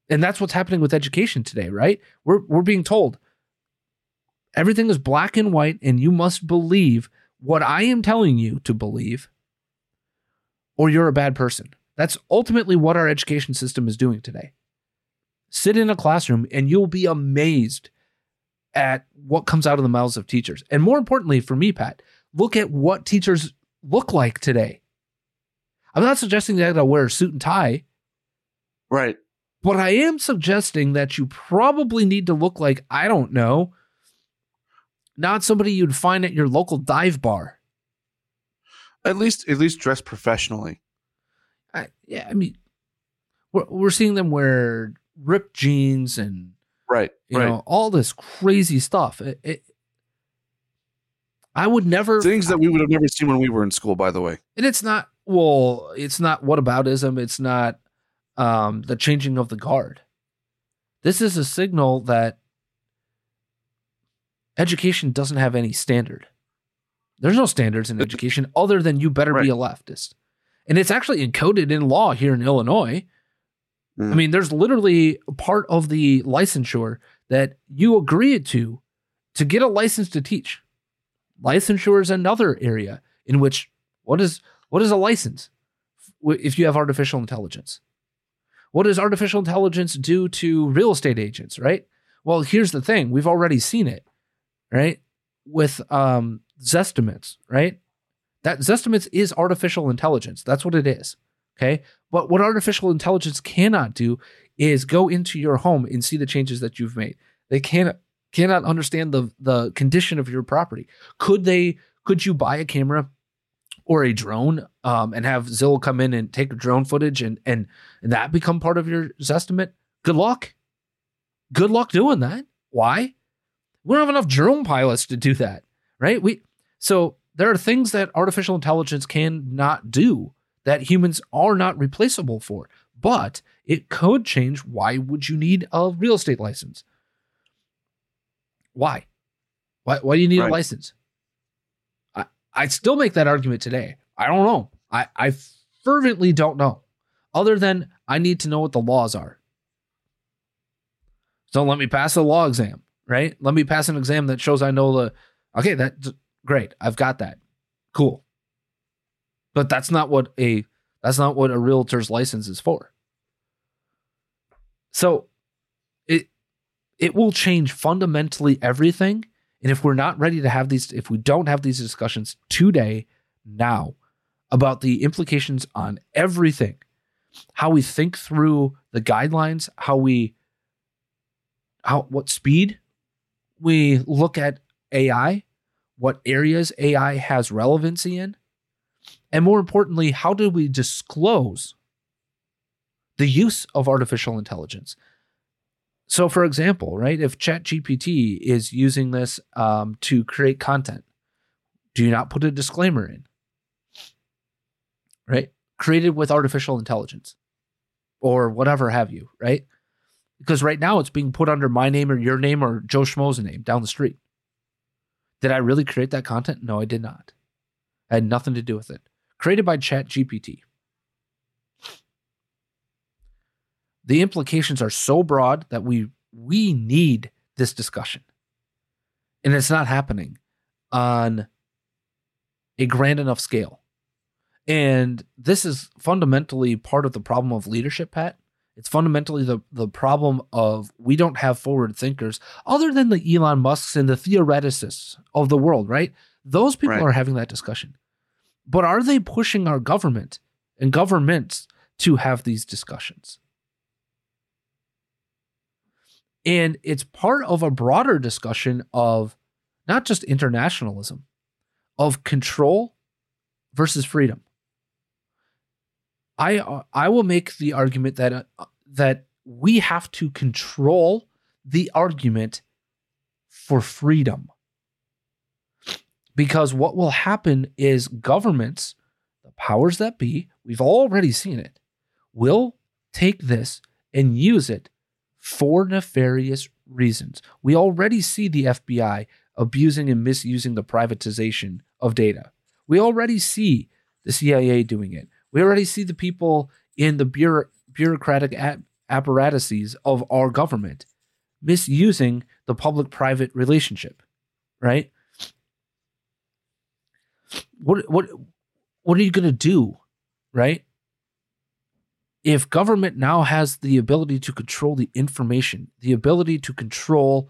And that's what's happening with education today, right? We're we're being told everything is black and white and you must believe what I am telling you to believe or you're a bad person. That's ultimately what our education system is doing today. Sit in a classroom and you'll be amazed at what comes out of the mouths of teachers. And more importantly, for me, Pat, look at what teachers look like today. I'm not suggesting that I wear a suit and tie. Right. But I am suggesting that you probably need to look like, I don't know, not somebody you'd find at your local dive bar. At least, at least dress professionally. I, yeah, I mean, we're we're seeing them wear ripped jeans and right, you right. know all this crazy stuff. It, it, I would never things that we would have never seen when we were in school. By the way, and it's not well, it's not what whataboutism. It's not um, the changing of the guard. This is a signal that education doesn't have any standard. There's no standards in education other than you better right. be a leftist. And it's actually encoded in law here in Illinois. Mm. I mean, there's literally part of the licensure that you agree to to get a license to teach. Licensure is another area in which what is what is a license if you have artificial intelligence? What does artificial intelligence do to real estate agents, right? Well, here's the thing. We've already seen it, right? With um Zestimates, right? That Zestimates is artificial intelligence. That's what it is. Okay. But what artificial intelligence cannot do is go into your home and see the changes that you've made. They cannot cannot understand the the condition of your property. Could they could you buy a camera or a drone um, and have Zillow come in and take drone footage and and and that become part of your Zestimate? Good luck. Good luck doing that. Why? We don't have enough drone pilots to do that, right? We so there are things that artificial intelligence cannot do that humans are not replaceable for. But it could change. Why would you need a real estate license? Why? Why, why do you need right. a license? I, I still make that argument today. I don't know. I, I fervently don't know. Other than I need to know what the laws are. So let me pass a law exam, right? Let me pass an exam that shows I know the okay, that's great. I've got that. Cool. But that's not what a that's not what a realtor's license is for. So it it will change fundamentally everything. And if we're not ready to have these, if we don't have these discussions today, now, about the implications on everything, how we think through the guidelines, how we how what speed we look at AI, what areas AI has relevancy in, and more importantly, how do we disclose the use of artificial intelligence? So, for example, right, if ChatGPT is using this um, to create content, do you not put a disclaimer in? Right? Created with artificial intelligence or whatever have you, right? Because right now it's being put under my name or your name or Joe Schmo's name down the street. Did I really create that content? No, I did not. I had nothing to do with it created by ChatGPT. The implications are so broad that we we need this discussion. And it's not happening on a grand enough scale. And this is fundamentally part of the problem of leadership, Pat, It's fundamentally the, the problem of we don't have forward thinkers other than the Elon Musks and the theoreticists of the world, right? Those people Right. are having that discussion. But are they pushing our government and governments to have these discussions? And it's part of a broader discussion of not just internationalism, of control versus freedom. I I will make the argument that uh, that we have to control the argument for freedom. Because what will happen is governments, the powers that be, we've already seen it, will take this and use it for nefarious reasons. We already see the FBI abusing and misusing the privatization of data. We already see the CIA doing it. We already see the people in the bureau- bureaucratic apparatuses of our government misusing the public private relationship, right? What what what are you going to do, right? If government now has the ability to control the information, the ability to control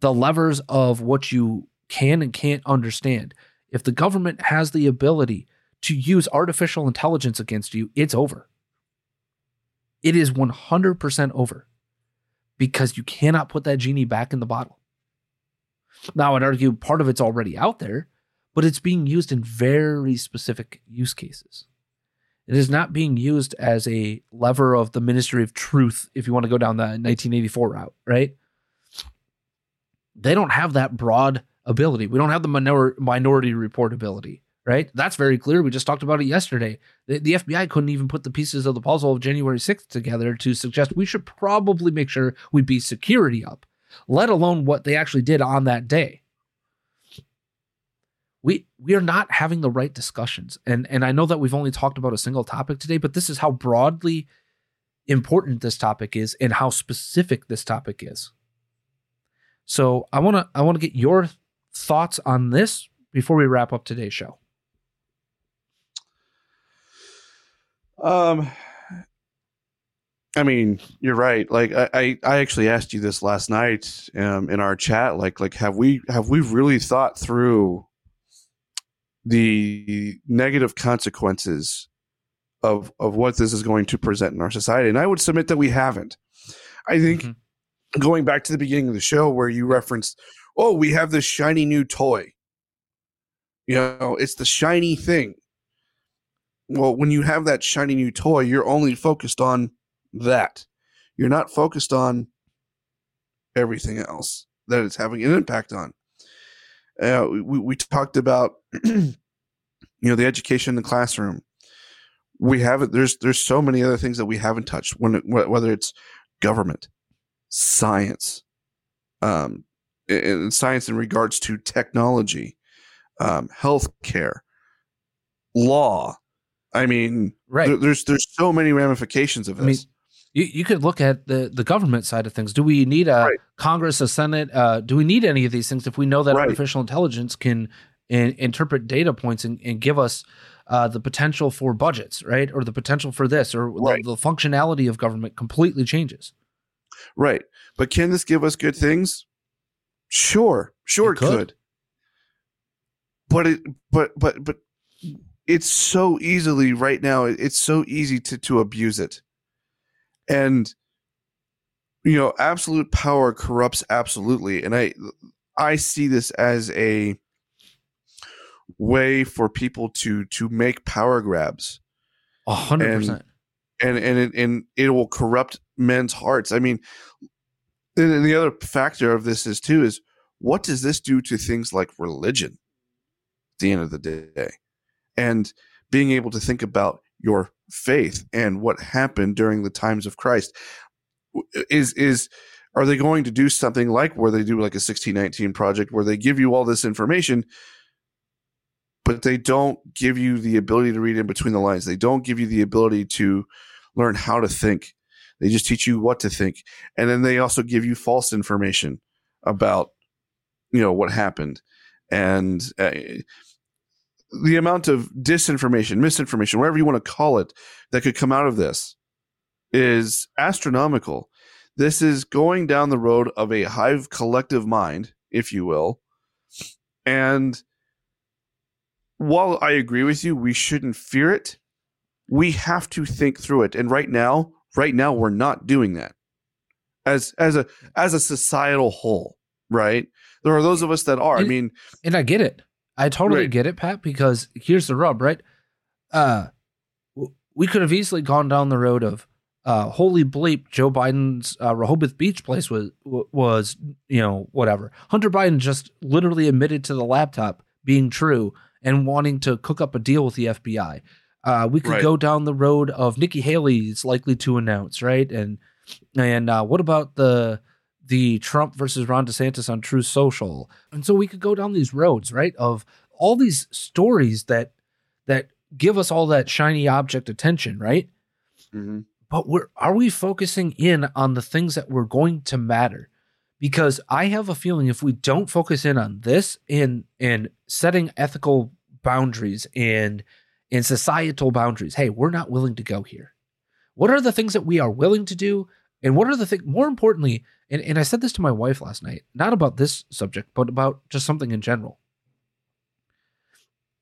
the levers of what you can and can't understand, if the government has the ability to use artificial intelligence against you, it's over. It is 100% over because you cannot put that genie back in the bottle. Now, I'd argue part of it's already out there, but it's being used in very specific use cases. It is not being used as a lever of the Ministry of Truth if you want to go down the 1984 route, right? They don't have that broad ability. We don't have the minor- minority report ability, right? That's very clear. We just talked about it yesterday. The, the FBI couldn't even put the pieces of the puzzle of January 6th together to suggest we should probably make sure we beef security up, let alone what they actually did on that day. We we are not having the right discussions. And and I know that we've only talked about a single topic today, but this is how broadly important this topic is and how specific this topic is. So I want to I want to get your thoughts on this before we wrap up today's show. Um, I mean, you're right. Like I, I, I actually asked you this last night um, in our chat. Like, like have we have we really thought through the negative consequences of of what this is going to present in our society? And I would submit that we haven't. I think Mhm. going back to the beginning of the show where you referenced, oh, we have this shiny new toy. You know, it's the shiny thing well, when you have that shiny new toy, you're only focused on that. You're not focused on everything else that it's having an impact on. Uh, we, we talked about, you know, the education in the classroom. We haven't. There's there's so many other things that we haven't touched. When whether it's government, science, um, and science in regards to technology, um, healthcare, law. I mean, Right. there- there's there's so many ramifications of I mean, this. You, you could look at the, the government side of things. Do we need a Right. Congress, a Senate? Uh, do we need any of these things if we know that Right. artificial intelligence can in, interpret data points and, and give us uh, the potential for budgets, right? Or the potential for this, or Right. the, the functionality of government completely changes. right. But can this give us good things? Sure, sure, It it could. could. But it, but but but it's so easily right now. It's so easy to to abuse it, and you know, absolute power corrupts absolutely. And I I see this as a way for people to to make power grabs A hundred And- percent. and and it, and it will corrupt men's hearts. I mean, and the other factor of this is too is what does this do to things like religion? At the end of the day, and being able to think about your faith and what happened during the times of Christ is is are they going to do something like where they do like a 1619 project where they give you all this information but they don't give you the ability to read in between the lines. They don't give you the ability to learn how to think. They just teach you what to think. And then they also give you false information about you know what happened. And uh, the amount of disinformation misinformation whatever you want to call it that could come out of this is astronomical. This is going down the road of a hive collective mind, if you will. And while I agree with you, we shouldn't fear it. We have to think through it. And right now, right now, we're not doing that as as a as a societal whole, right? There are those of us that are. I mean, And I get it. I totally Right. get it, Pat, because here's the rub, right? Uh we could have easily gone down the road of uh holy bleep Joe Biden's uh, Rehoboth Beach place was was you know whatever. Hunter Biden just literally admitted to the laptop being true and wanting to cook up a deal with the FBI. Uh, we could Right. go down the road of Nikki Haley is likely to announce, right? And and uh, what about the the Trump versus Ron DeSantis on Truth Social? And so we could go down these roads, right? Of all these stories that that give us all that shiny object attention, right? mhm. But we're are we focusing in on the things that were going to matter? Because I have a feeling if we don't focus in on this and and setting ethical boundaries and and societal boundaries, hey, we're not willing to go here. What are the things that we are willing to do? And what are the things more importantly, and, and I said this to my wife last night, not about this subject, but about just something in general.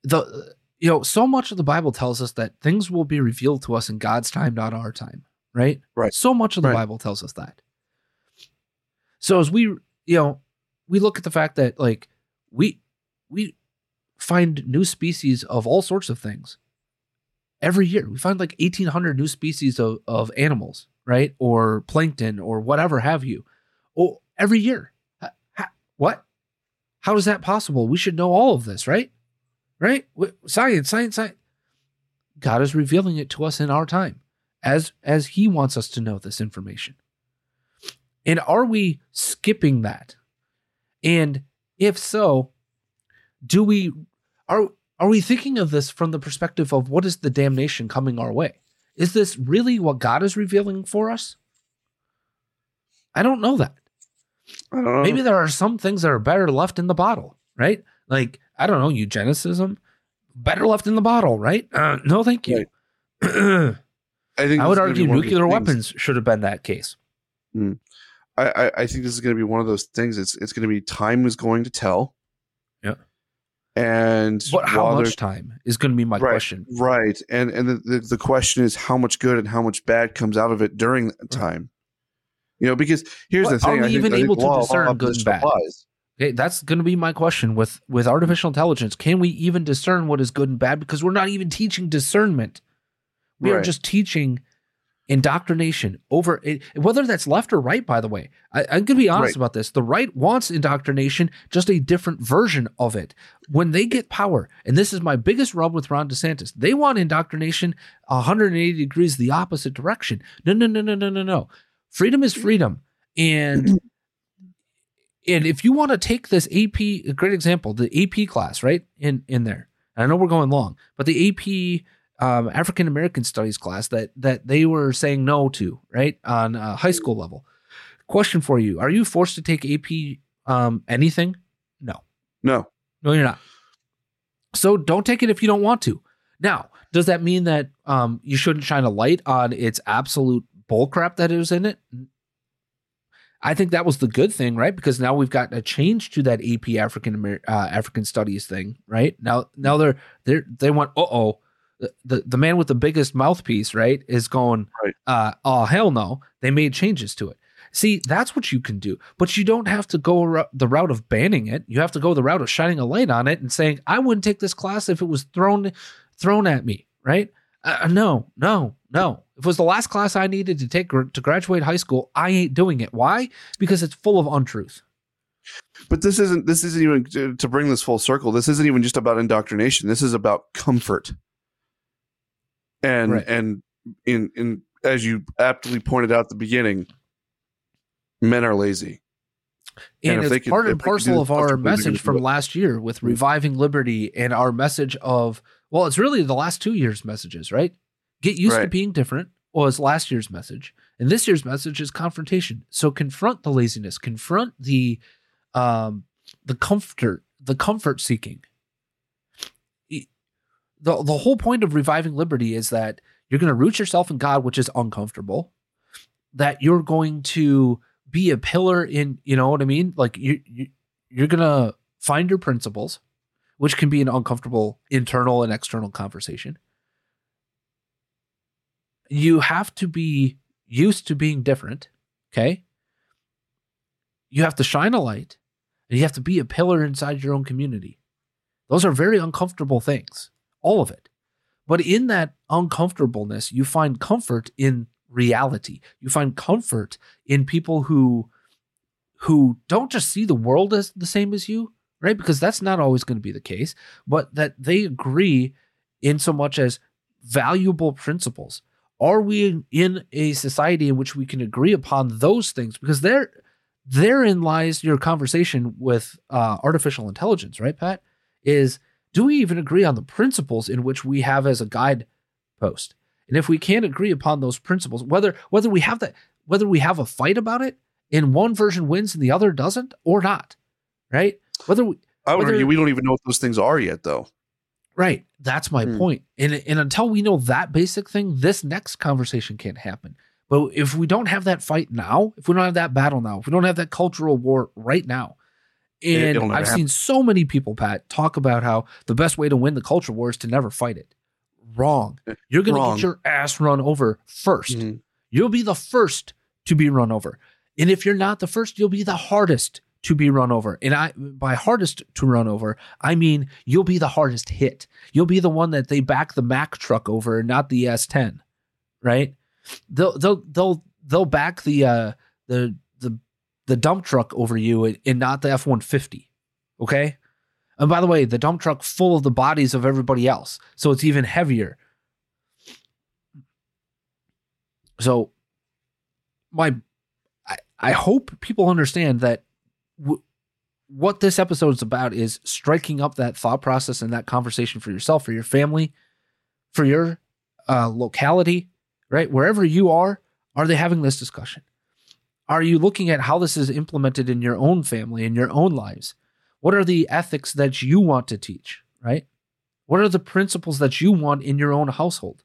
The you know, so much of the Bible tells us that things will be revealed to us in God's time, not our time, right? Right. So much of the Right. Bible tells us that. So as we, you know, we look at the fact that like we we find new species of all sorts of things every year. We find like 1800 new species of, of animals, right? Or plankton or whatever have you. Oh, every year. Ha- ha- what? How is that possible? We should know all of this, right? Right? Science, science, science. God is revealing it to us in our time as as he wants us to know this information. And are we skipping that? And if so, do we are are we thinking of this from the perspective of what is the damnation coming our way? Is this really what God is revealing for us? I don't know that. I don't know. Maybe there are some things that are better left in the bottle, right? Like, I don't know, eugenicism, better left in the bottle, right? Uh, no, thank you. I think I would is gonna be argue one of those nuclear weapons should have been that case. I, I, I think this is going to be one of those things. It's it's going to be time is going to tell. Yeah. And But how much time is going to be my Right. question. Right. And and the, the, the question is how much good and how much bad comes out of it during that time. You know, because here's But the thing. are we even think able to discern good and bad? applies. Okay, that's going to be my question with with artificial intelligence. Can we even discern what is good and bad? Because we're not even teaching discernment. We are just teaching indoctrination over it, whether that's left or right. By the way, I, I'm going to be honest Right. about this. The right wants indoctrination, just a different version of it. When they get power, and this is my biggest rub with Ron DeSantis, they want indoctrination 180 degrees the opposite direction. No, no, no, no, no, no, no. Freedom is freedom, and and if you want to take this AP, a great example, the AP class, right in in there. I know we're going long, but the AP um, African American Studies class that that they were saying no to, right on uh, high school level. Question for you: Are you forced to take AP um, anything? No, No. no, you're not. So don't take it if you don't want to. Now, does that mean that um, you shouldn't shine a light on its absolute bullcrap that is in it? I think that was the good thing, right? Because now we've got a change to that AP African Amer- uh, African Studies thing, right? Now, now they're they they went, uh oh, the, the man with the biggest mouthpiece, right, is going, Right. uh, oh hell no, they made changes to it. See, that's what you can do, but you don't have to go the route of banning it. You have to go the route of shining a light on it and saying, I wouldn't take this class if it was thrown thrown at me, right? Uh, no, no, no. If it was the last class I needed to take to graduate high school, I ain't doing it. Why? Because it's full of untruth. But this isn't this isn't even to bring this full circle. This isn't even just about indoctrination. This is about comfort. And Right. and in in as you aptly pointed out at the beginning, men are lazy. And And it's could- part and they could do parcel of our comfortably, they're gonna message from last year with reviving liberty and our message of, well, it's really the last two years' messages, right? Get used to being different was last year's message. And this year's message is confrontation. So confront the laziness, confront the um the comfort, the comfort seeking. The the whole point of reviving liberty is that you're going to root yourself in God, which is uncomfortable, that you're going to be a pillar in, you know what I mean? Like you, you you're going to find your principles, which can be an uncomfortable internal and external conversation. You have to be used to being different, okay? You have to shine a light and you have to be a pillar inside your own community. Those are very uncomfortable things, all of it. But in that uncomfortableness, you find comfort in reality. You find comfort in people who who don't just see the world as the same as you, right? Because that's not always going to be the case, but that they agree in so much as valuable principles. Are we in a society in which we can agree upon those things? Because there, therein lies your conversation with uh, artificial intelligence, right, Pat? Is do we even agree on the principles in which we have as a guidepost? And if we can't agree upon those principles, whether whether we have that, whether we have a fight about it, and one version wins and the other doesn't, or not, right? Whether we, I would whether- argue we don't even know what those things are yet, though. Right. That's my Hmm. point. And and until we know that basic thing, this next conversation can't happen. But if we don't have that fight now, if we don't have that battle now, if we don't have that cultural war right now, and I've happen. seen so many people, Pat, talk about how the best way to win the culture war is to never fight it. Wrong. You're going to get your ass run over 1st Mhm. You'll be the first to be run over. And if you're not the first, you'll be the hardest to be run over. And I by hardest to run over, I mean you'll be the hardest hit. You'll be the one that they back the Mack truck over and not the S10. Right? They'll they'll they'll they'll back the uh the the the dump truck over you and, and not the F150. Okay? And by the way, the dump truck full of the bodies of everybody else. So it's even heavier. So my I, I hope people understand that w- what this episode is about is striking up that thought process and that conversation for yourself, for your family, for your uh, locality, right? Wherever you are, are they having this discussion? Are you looking at how this is implemented in your own family, in your own lives? What are the ethics that you want to teach, right? What are the principles that you want in your own household?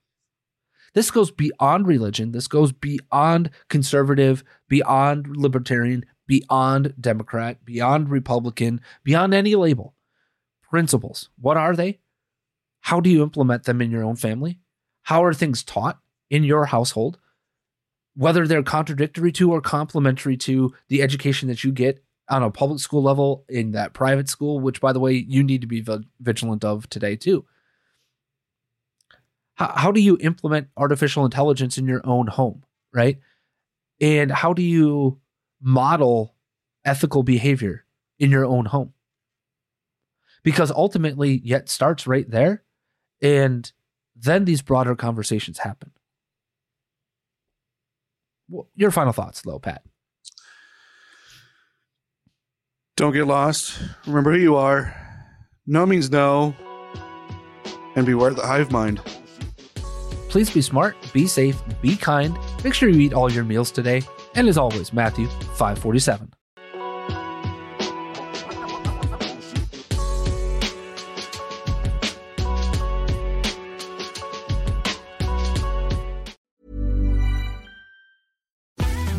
This goes beyond religion. This goes beyond conservative, beyond libertarian, beyond Democrat, beyond Republican, beyond any label. Principles. What are they? How do you implement them in your own family? How are things taught in your household? Whether they're contradictory to or complementary to the education that you get on a public school level in that private school, which, by the way, you need to be vigilant of today, too. How, how do you implement artificial intelligence in your own home, right? And how do you model ethical behavior in your own home? Because ultimately, yet starts right there. And then these broader conversations happen. Well, your final thoughts, though, Pat. Don't get lost. Remember who you are. No means no. And beware of the hive mind. Please be smart, be safe, be kind. Make sure you eat all your meals today. And as always, Matthew 547.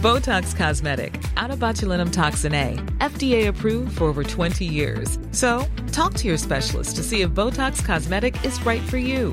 Botox Cosmetic, onabotulinumtoxinA, FDA approved for over 20 years. So, talk to your specialist to see if Botox Cosmetic is right for you.